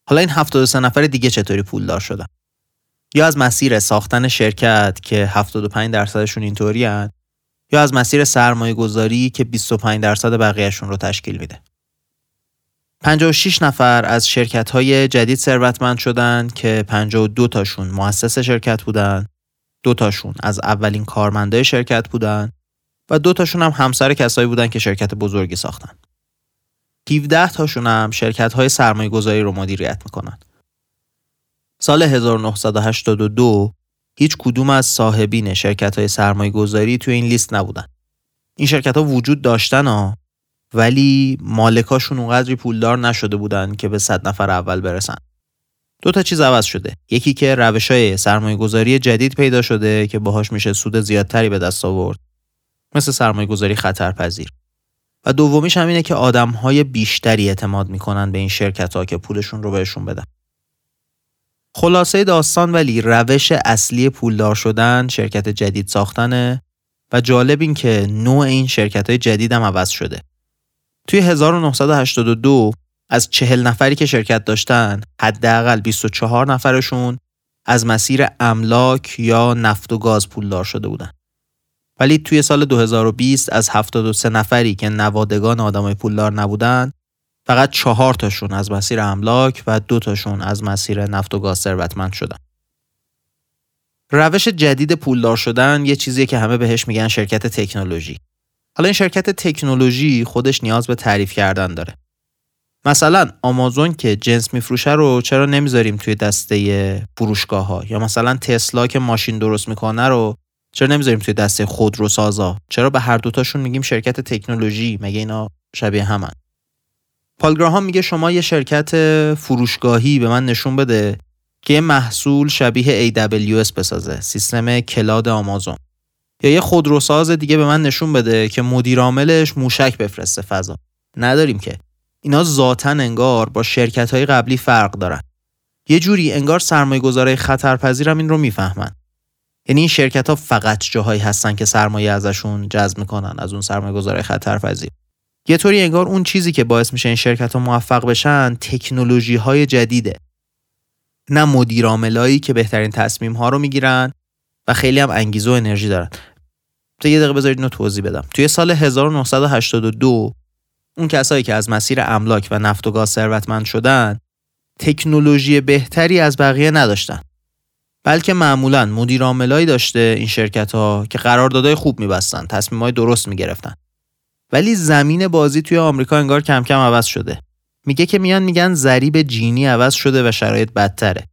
[SPEAKER 1] حالا این 73 نفر دیگه چطوری پولدار شدن؟ یا از مسیر ساختن شرکت که 75 درصدشون اینطوری یا از مسیر سرمایه گذاری که 25 درصد بقیهشون رو تشکیل میده. 56 نفر از شرکت های جدید ثروتمند شدن که 52 تاشون مؤسس شرکت بودن. دوتاشون از اولین کارمندای شرکت بودن و دوتاشون هم همسر کسایی بودن که شرکت بزرگی ساختن. 17 تاشون هم شرکت های سرمایه گذاری رو مدیریت می‌کنن. سال 1982 هیچ کدوم از صاحبین شرکت های سرمایه گذاری توی این لیست نبودن. این شرکت ها وجود داشتن ها ولی مالکاشون اونقدری پولدار نشده بودن که به صد نفر اول برسن. دو تا چیز عوض شده. یکی که روش های سرمایه گذاری جدید پیدا شده که باهاش میشه سود زیادتری به دست آورد. مثل سرمایه گذاری خطرپذیر. و دومیش هم اینه که آدم های بیشتری اعتماد می‌کنن به این شرکت ها که پولشون رو بهشون بدن. خلاصه داستان ولی روش اصلی پولدار شدن شرکت جدید ساختنه و جالب این که نوع این شرکت های جدید هم عوض شده. توی 1982 از چهل نفری که شرکت داشتن حداقل 24 نفرشون از مسیر املاک یا نفت و گاز پولدار شده بودن. ولی توی سال 2020 از 73 نفری که نوادگان آدمای پولدار نبودن فقط چهار تاشون از مسیر املاک و دو تاشون از مسیر نفت و گاز ثروتمند شدن. روش جدید پولدار شدن یه چیزیه که همه بهش میگن شرکت تکنولوژی. حالا این شرکت تکنولوژی خودش نیاز به تعریف کردن داره. مثلا آمازون که جنس میفروشه رو چرا نمی‌ذاریم توی دسته فروشگاه ها یا مثلا تسلا که ماشین درست می‌کنه رو چرا نمی‌ذاریم توی دسته خودروسازا؟ چرا به هر دوتاشون میگیم شرکت تکنولوژی؟ مگه اینا شبیه همن؟ پال میگه شما یه شرکت فروشگاهی به من نشون بده که محصول شبیه AWS بسازه سیستم کلاد آمازون. یا یه خودروساز دیگه به من نشون بده که مدیر عاملش موشک بفرسته فضا. نداریم که. اینا ذاتا انگار با شرکت های قبلی فرق دارن. یه جوری انگار سرمایه گذاره خطرپذیرم این رو می‌فهمن. یعنی این شرکت ها فقط جاهایی هستن که سرمایه ازشون جذب می‌کنن از اون سرمایه گذاره خطرپذیر. یه طوری انگار اون چیزی که باعث میشه این شرکت ها موفق بشن تکنولوژی های جدیده. نه مدیر که بهترین تصمیم ها رو می‌گیرن و خیلی هم انگیزه و انرژی دارن. تا یه دقیقه بذارید اینو توضیح بدم. توی سال 1982 اون کسایی که از مسیر املاک و نفت و گاز ثروتمند شدن تکنولوژی بهتری از بقیه نداشتن. بلکه معمولا مدیر داشته این شرکت ها که قراردادهای خوب میبستن تصمیم های درست می‌گرفتن. ولی زمین بازی توی آمریکا انگار کم کم عوض شده. میگه که میان میگن ضریب جینی عوض شده و شرایط بدتره.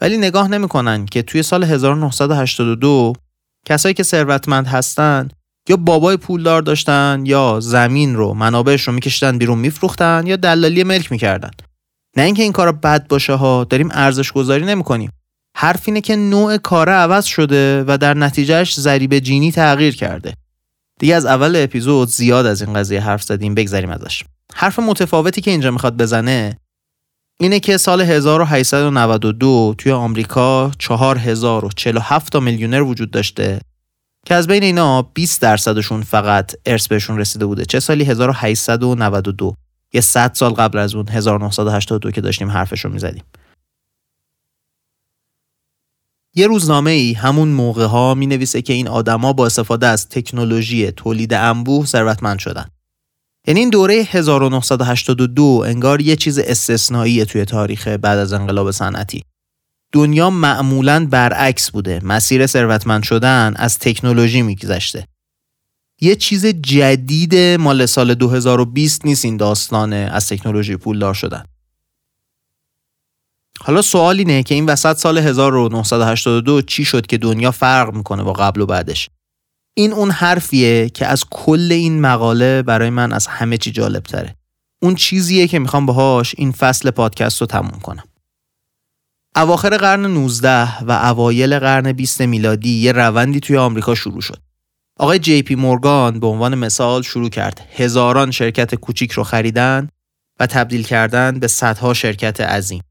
[SPEAKER 1] ولی نگاه نمی‌کنن که توی سال 1982 کسایی که ثروتمند هستن یا بابای پولدار داشتن یا زمین رو منابعش رو میکشتن بیرون میفروختن یا دلالی ملک می‌کردن. نه اینکه این کارا بد باشه ها داریم ارزش گذاری نمی‌کنیم. حرف اینه که نوع کار عوض شده و در نتیجهش ضریب جینی تغییر کرده. دیگه از اول اپیزود زیاد از این قضیه حرف زدیم بگذریم ازش. حرف متفاوتی که اینجا می‌خواد بزنه اینه که سال 1892 توی آمریکا 4047 تا میلیونر وجود داشته. که از بین اینا 20 درصدشون فقط ارث بهشون رسیده بوده چه سالی 1892 یه 100 سال قبل از اون 1982 که داشتیم حرفش رو می‌زدیم یه روزنامه ای همون موقع ها می نویسه که این آدما با استفاده از تکنولوژی تولید انبوه ثروتمند شدن. یعنی این دوره 1982 انگار یه چیز استثنایی توی تاریخ بعد از انقلاب صنعتی. دنیا معمولا برعکس بوده. مسیر ثروتمند شدن از تکنولوژی میگذشته. یه چیز جدید مال سال 2020 نیست این داستانه از تکنولوژی پولدار شدن. حالا سوال اینه که این وسط سال 1982 چی شد که دنیا فرق می‌کنه با قبل و بعدش این اون حرفیه که از کل این مقاله برای من از همه چی جالب تره اون چیزیه که می‌خوام باهاش این فصل پادکست رو تموم کنم اواخر قرن 19 و اوایل قرن 20 میلادی یه روندی توی آمریکا شروع شد. آقای جی پی مورگان به عنوان مثال شروع کرد. هزاران شرکت کوچیک رو خریدن و تبدیل کردن به صدها شرکت عظیم.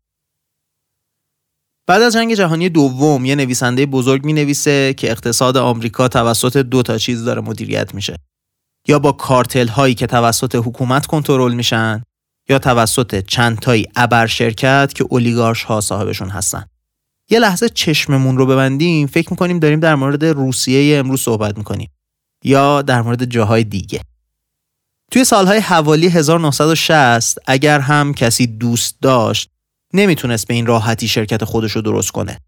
[SPEAKER 1] بعد از جنگ جهانی دوم یه نویسنده بزرگ می نویسه که اقتصاد آمریکا توسط دو تا چیز داره مدیریت میشه. یا با کارتل هایی که توسط حکومت کنترل میشن یا توسط چند تایی ابر شرکت که اولیگارش ها صاحبشون هستن یه لحظه چشممون رو ببندیم فکر می‌کنیم داریم در مورد روسیه امروز صحبت می‌کنیم یا در مورد جاهای دیگه توی سالهای حوالی 1960 اگر هم کسی دوست داشت نمی‌تونست به این راحتی شرکت خودش رو درست کنه.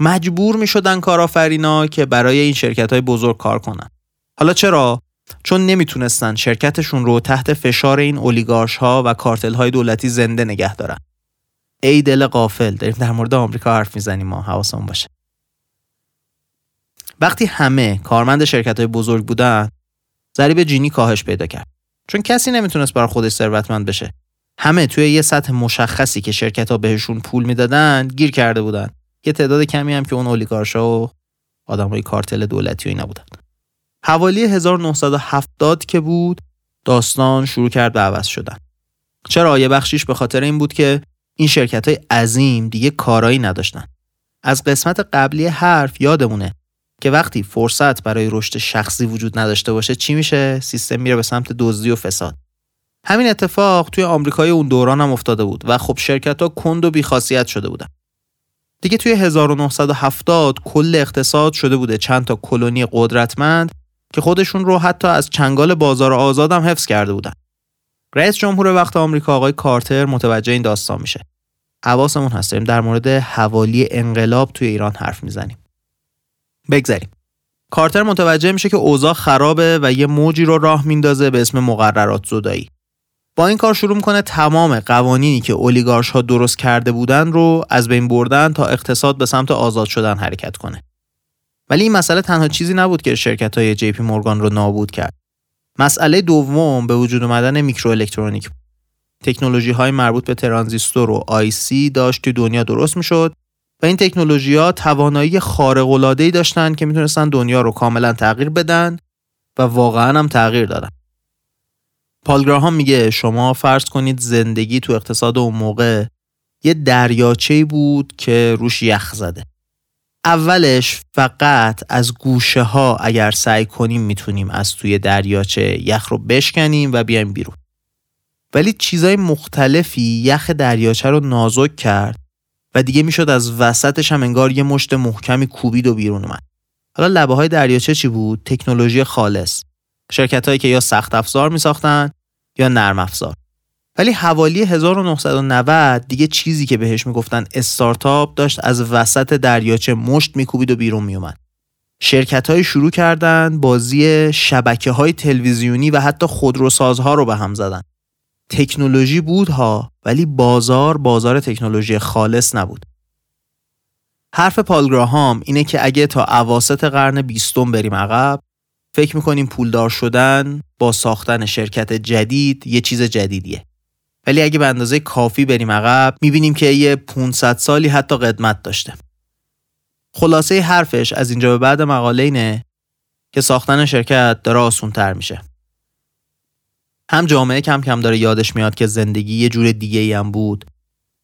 [SPEAKER 1] مجبور می شدن کارآفرینا که برای این شرکت های بزرگ کار کنن. حالا چرا؟ چون نمی‌تونستن شرکتشون رو تحت فشار این اولیگارش ها و کارتل های دولتی زنده نگه دارن. ای دل قافل داریم در مورد آمریکا حرف می‌زنیم. ما حواسمون باشه. وقتی همه کارمند شرکت های بزرگ بودن ضریب جینی کاهش پیدا کرد. چون کسی نمی‌تونست برای خودش ثروتمند بشه. همه توی یه سطح مشخصی که شرکت ها بهشون پول می‌دادن گیر کرده بودن. یه تعداد کمی هم که اون اولیگارشا و آدمای کارتل دولتی و اینا بودن. حوالی 1970 که بود داستان شروع کرد به عوض شدن. چرا؟ یه بخشیش به خاطر این بود که این شرکت های عظیم دیگه کارایی نداشتن. از قسمت قبلی حرف یادمونه که وقتی فرصت برای رشد شخصی وجود نداشته باشه چی میشه؟ سیستم میره به سمت دزدی و فساد. همین اتفاق توی آمریکای اون دوران هم افتاده بود و خب شرکت ها کند و بیخاصیت شده بودن. دیگه توی 1970 کل اقتصاد شده بوده. چند تا کلونی قدرتمند که خودشون رو حتی از چنگال بازار آزاد هم حفظ کرده بودن. رئیس جمهور وقت آمریکا آقای کارتر متوجه این داستان میشه. حواسمون هستیم در مورد حوالی انقلاب توی ایران حرف می‌زنیم. بگذریم. کارتر متوجه میشه که اوضاع خرابه و یه موجی رو راه میندازه به اسم مقررات زدایی. با این کار شروع می‌کنه تمام قوانینی که اولیگارش ها درست کرده بودن رو از بین بردن تا اقتصاد به سمت آزاد شدن حرکت کنه. ولی این مسئله تنها چیزی نبود که شرکت های جی پی مورگان رو نابود کرد مسئله دوم به وجود اومدن میکرو الکترونیک تکنولوژی های مربوط به ترانزیستور و IC داشت دنیا درست می‌شد و این تکنولوژی ها توانایی خارق العاده داشتن که می‌تونستن دنیا رو کاملا تغییر بدن و واقعا هم تغییر دادن. پال میگه شما فرض کنید زندگی تو اقتصاد اون موقع یه دریاچه بود که روش یخ زده. اولش فقط از گوشه ها اگر سعی کنیم می‌تونیم از توی دریاچه یخ رو بشکنیم و بیایم بیرون. ولی چیزای مختلفی یخ دریاچه رو نازک کرد و دیگه می‌شد از وسطش هم انگار یه مشت محکمی کوبید و بیرون اومد. حالا لبه های دریاچه چی بود؟ تکنولوژی خالص. شرکت هایی که یا سخت افزار می ساختن یا نرم افزار ولی حوالی 1990 دیگه چیزی که بهش می‌گفتن استارتاپ داشت از وسط دریاچه مشت میکوبید و بیرون میومد شرکت های شروع کردن بازی شبکه های تلویزیونی و حتی خودروسازها رو به هم زدن تکنولوژی بود ها ولی بازار بازار تکنولوژی خالص نبود. حرف پالگراهام اینه که اگه تا اواسط قرن بیستم بریم عقب فکر می‌کنیم پولدار شدن با ساختن شرکت جدید یه چیز جدیدیه. ولی اگه به اندازه کافی بریم عقب می‌بینیم که یه 500 سالی حتی قدمت داشته. خلاصه حرفش از اینجا به بعد مقاله اینه که ساختن شرکت داره آسون تر میشه. هم جامعه کم کم داره یادش میاد که زندگی یه جور دیگه ای هم بود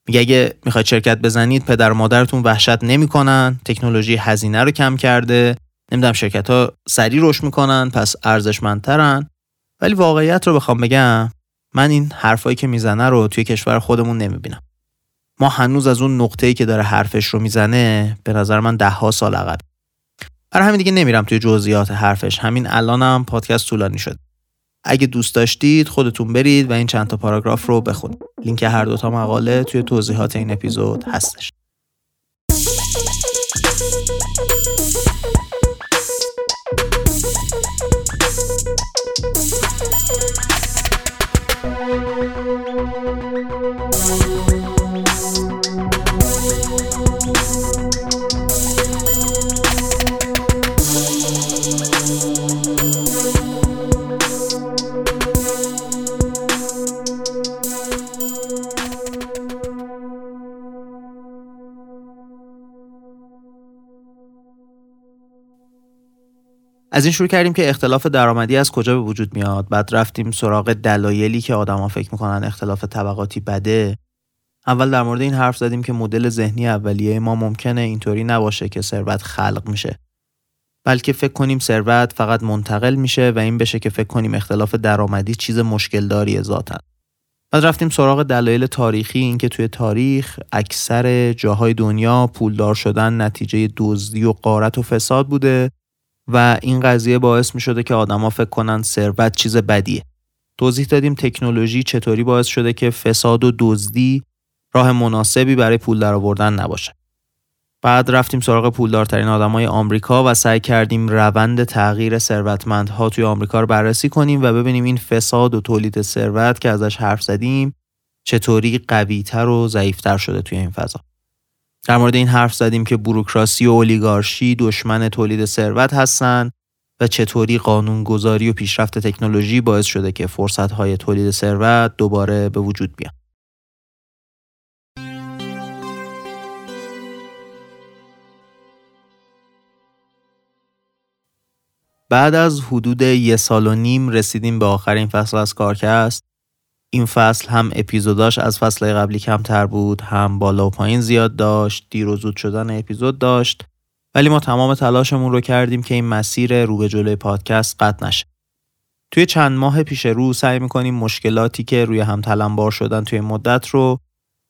[SPEAKER 1] میگه اگه می‌خواید شرکت بزنید پدر و مادرتون وحشت نمی‌کنن تکنولوژی هزینه رو کم کرده نمی‌دونم شرکت ها سریع رشد می‌کنن پس ارزشمندترن ولی واقعیت رو بخوام بگم من این حرفایی که می‌زنه رو توی کشور خودمون نمی‌بینم. ما هنوز از اون نقطه‌ای که داره حرفش رو می‌زنه به نظر من ده ها سال عقب. برای همین دیگه نمیرم توی جزئیات حرفش. همین الانم پادکست طولانی شد. اگه دوست داشتید خودتون برید و این چند تا پاراگراف رو بخونید. لینک هر دو تا مقاله توی توضیحات این اپیزود هستش. از این شروع کردیم که اختلاف درآمدی از کجا به وجود میاد؟ بعد رفتیم سراغ دلایلی که آدما فکر می‌کنن اختلاف طبقاتی بده. اول در مورد این حرف زدیم که مدل ذهنی اولیه ما ممکنه اینطوری نباشه که ثروت خلق میشه. بلکه فکر کنیم ثروت فقط منتقل میشه و این بشه که فکر کنیم اختلاف درآمدی چیز مشکل داری ذاتن بعد رفتیم سراغ دلایل تاریخی اینکه توی تاریخ اکثر جاهای دنیا پولدار شدن نتیجه دزدی و قارت و فساد بوده. و این قضیه باعث می شده که آدما فکر کنن ثروت چیز بدیه. توضیح دادیم تکنولوژی چطوری باعث شده که فساد و دزدی راه مناسبی برای پول درآوردن نباشه. بعد رفتیم سراغ پولدارترین آدمای آمریکا و سعی کردیم روند تغییر ثروتمندها توی آمریکا رو بررسی کنیم و ببینیم این فساد و تولید ثروت که ازش حرف زدیم چطوری قویتر و ضعیفتر شده توی این فضا. در مورد این حرف زدیم که بروکراسی و اولیگارشی دشمن تولید ثروت هستند و چطوری قانونگذاری و پیشرفت تکنولوژی باعث شده که فرصتهای تولید ثروت دوباره به وجود بیان. بعد از حدود یه سال و نیم رسیدیم به آخرین فصل از کارکست این فصل هم اپیزوداش از فصل قبلی کمتر بود هم بالا و پایین زیاد داشت دیر و زود شدن اپیزود داشت. ولی ما تمام تلاشمون رو کردیم که این مسیر رو به جلوی پادکست قطع نشه. توی چند ماه پیش رو سعی می‌کنیم مشکلاتی که روی هم تلمبار شدن توی مدت رو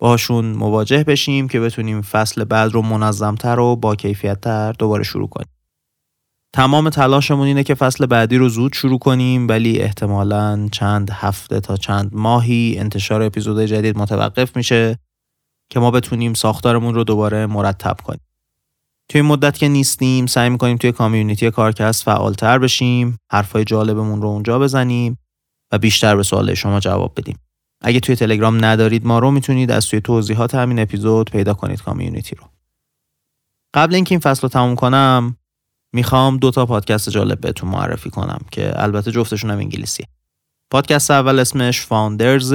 [SPEAKER 1] باشون مواجه بشیم که بتونیم فصل بعد رو منظمتر و با کیفیتتر دوباره شروع کنیم. تمام تلاشمون اینه که فصل بعدی رو زود شروع کنیم ولی احتمالا چند هفته تا چند ماهی انتشار اپیزود جدید متوقف میشه که ما بتونیم ساختارمون رو دوباره مرتب کنیم. توی مدت که نیستیم سعی می‌کنیم توی کامیونیتی کارکست فعالتر بشیم، حرفای جالبمون رو اونجا بزنیم و بیشتر به سوال شما جواب بدیم. اگه توی تلگرام ندارید ما رو می‌تونید از توی توضیحات همین اپیزود پیدا کنید کامیونیتی رو. قبل اینکه این فصل رو تموم کنم می‌خوام دو تا پادکست جالب بهتون معرفی کنم که البته جفتشون هم انگلیسیه پادکست اول اسمش فاوندرز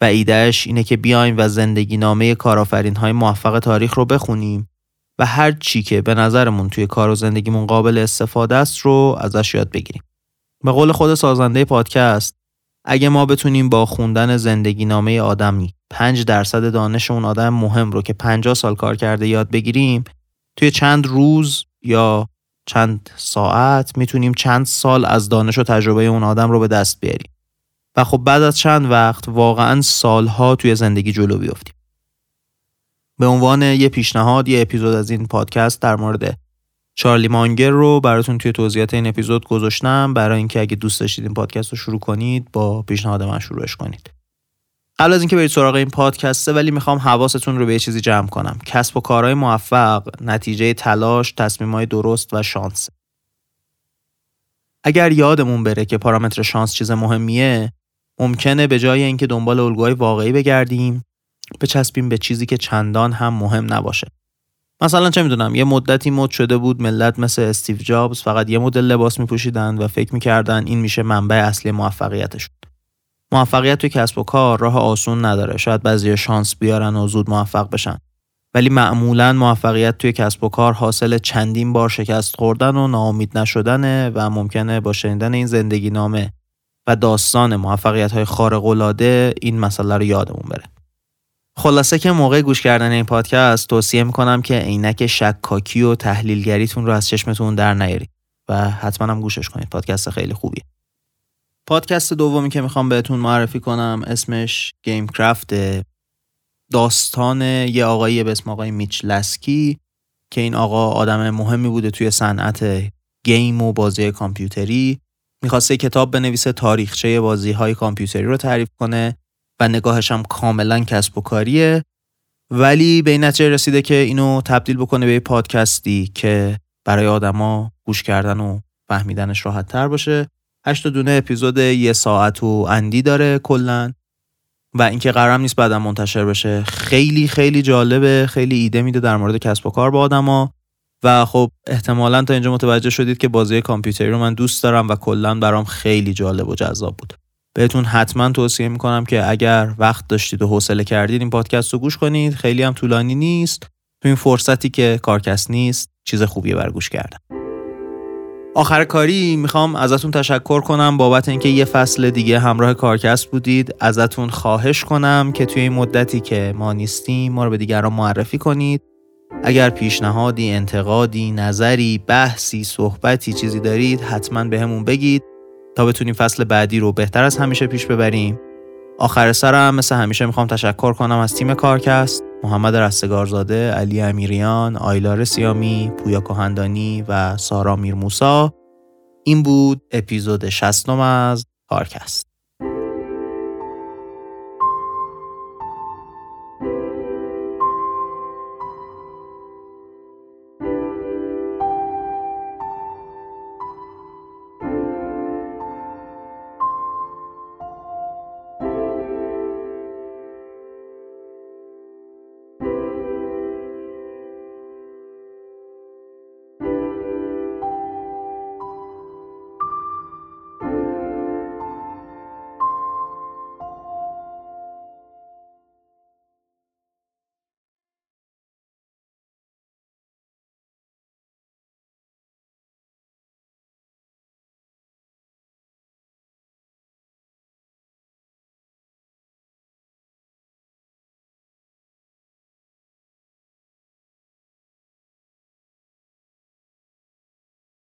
[SPEAKER 1] و ایدهش اینه که بیایم و زندگی نامه کارآفرین های موفق تاریخ رو بخونیم و هر چی که به نظرمون توی کار و زندگیمون قابل استفاده است رو ازش یاد بگیریم. به قول خود سازنده پادکست اگه ما بتونیم با خوندن زندگی نامه آدمی 5 درصد دانش اون آدم مهم رو که 50 سال کار کرده یاد بگیریم توی چند روز یا چند ساعت می‌تونیم چند سال از دانش و تجربه اون آدم رو به دست بیاریم. و خب بعد از چند وقت واقعا سالها توی زندگی جلو بیفتیم. به عنوان یه پیشنهاد یه اپیزود از این پادکست در مورد چارلی مانگر رو براتون توی توضیحات این اپیزود گذاشتم. برای اینکه اگه دوست داشتید این پادکست رو شروع کنید با پیشنهاد من شروعش کنید. قبل از اینکه برید سراغ این پادکسته ولی می‌خوام حواستون رو به یه چیزی جمع کنم. کسب و کارهای موفق نتیجه تلاش تصمیمهای درست و شانس. اگر یادمون بره که پارامتر شانس چیز مهمیه ممکنه به جای اینکه دنبال الگوهای واقعی بگردیم بچسبیم به چیزی که چندان هم مهم نباشه. مثلا چه می‌دونم یه مدتی مد شده بود ملت مثل استیو جابز فقط یه مدل لباس میپوشیدن و فکر می‌کردن این میشه منبع اصلی موفقیتشون. موفقیت توی کسب و کار راه آسون نداره. شاید بعضی شانس بیارن و زود موفق بشن. ولی معمولا موفقیت توی کسب و کار حاصل چندین بار شکست خوردن و ناامید نشدنه و ممکنه با شنیدن این زندگی نامه و داستان موفقیت های خارق العاده این مسئله رو یادمون بره. خلاصه که موقع گوش کردن این پادکست توصیه می‌کنم که عینک شکاکی و تحلیلگریتون رو از چشمتون در نیارید و حتما هم گوشش کنید. پادکست خیلی خوبیه. پادکست دومی که می‌خوام بهتون معرفی کنم اسمش گیم کرافت داستان یه آقایی به اسم آقای میچ لسکی که این آقا آدم مهمی بوده توی صنعت گیم و بازی کامپیوتری. می‌خواسته کتاب بنویسه تاریخچه بازی های کامپیوتری رو تعریف کنه و نگاهش هم کاملا کسب و کاریه. ولی به این نتیجه رسیده که اینو تبدیل بکنه به پادکستی که برای آدما گوش کردن و فهمیدنش راحت تر باشه. هشت دونه اپیزود یه ساعت و اندی داره کلا و اینکه قرارم نیست بعدا منتشر بشه. خیلی خیلی جالبه. خیلی ایده میده در مورد کسب و کار با آدما. و خب احتمالا تا اینجا متوجه شدید که بازی کامپیوتری رو من دوست دارم و کلا برام خیلی جالب و جذاب بود. بهتون حتما توصیه می‌کنم که اگر وقت داشتید و حوصله کردید این پادکست رو گوش کنید. خیلی هم طولانی نیست. تو این فرصتی که کارکست نیست چیز خوبیه برگوش کردن. آخر کاری می‌خوام ازتون تشکر کنم بابت اینکه یه فصل دیگه همراه کارکست بودید. ازتون خواهش کنم که توی این مدتی که ما نیستیم ما رو به دیگران معرفی کنید. اگر پیشنهادی انتقادی نظری بحثی صحبتی چیزی دارید حتما به همون بگید تا بتونیم فصل بعدی رو بهتر از همیشه پیش ببریم. آخر سرم مثل همیشه می‌خوام تشکر کنم از تیم کارکست. محمد رستگارزاده، علی امیریان، آیلار سیامی، پویا کهندانی و سارا میرموسا. این بود اپیزود 60 از کارکست.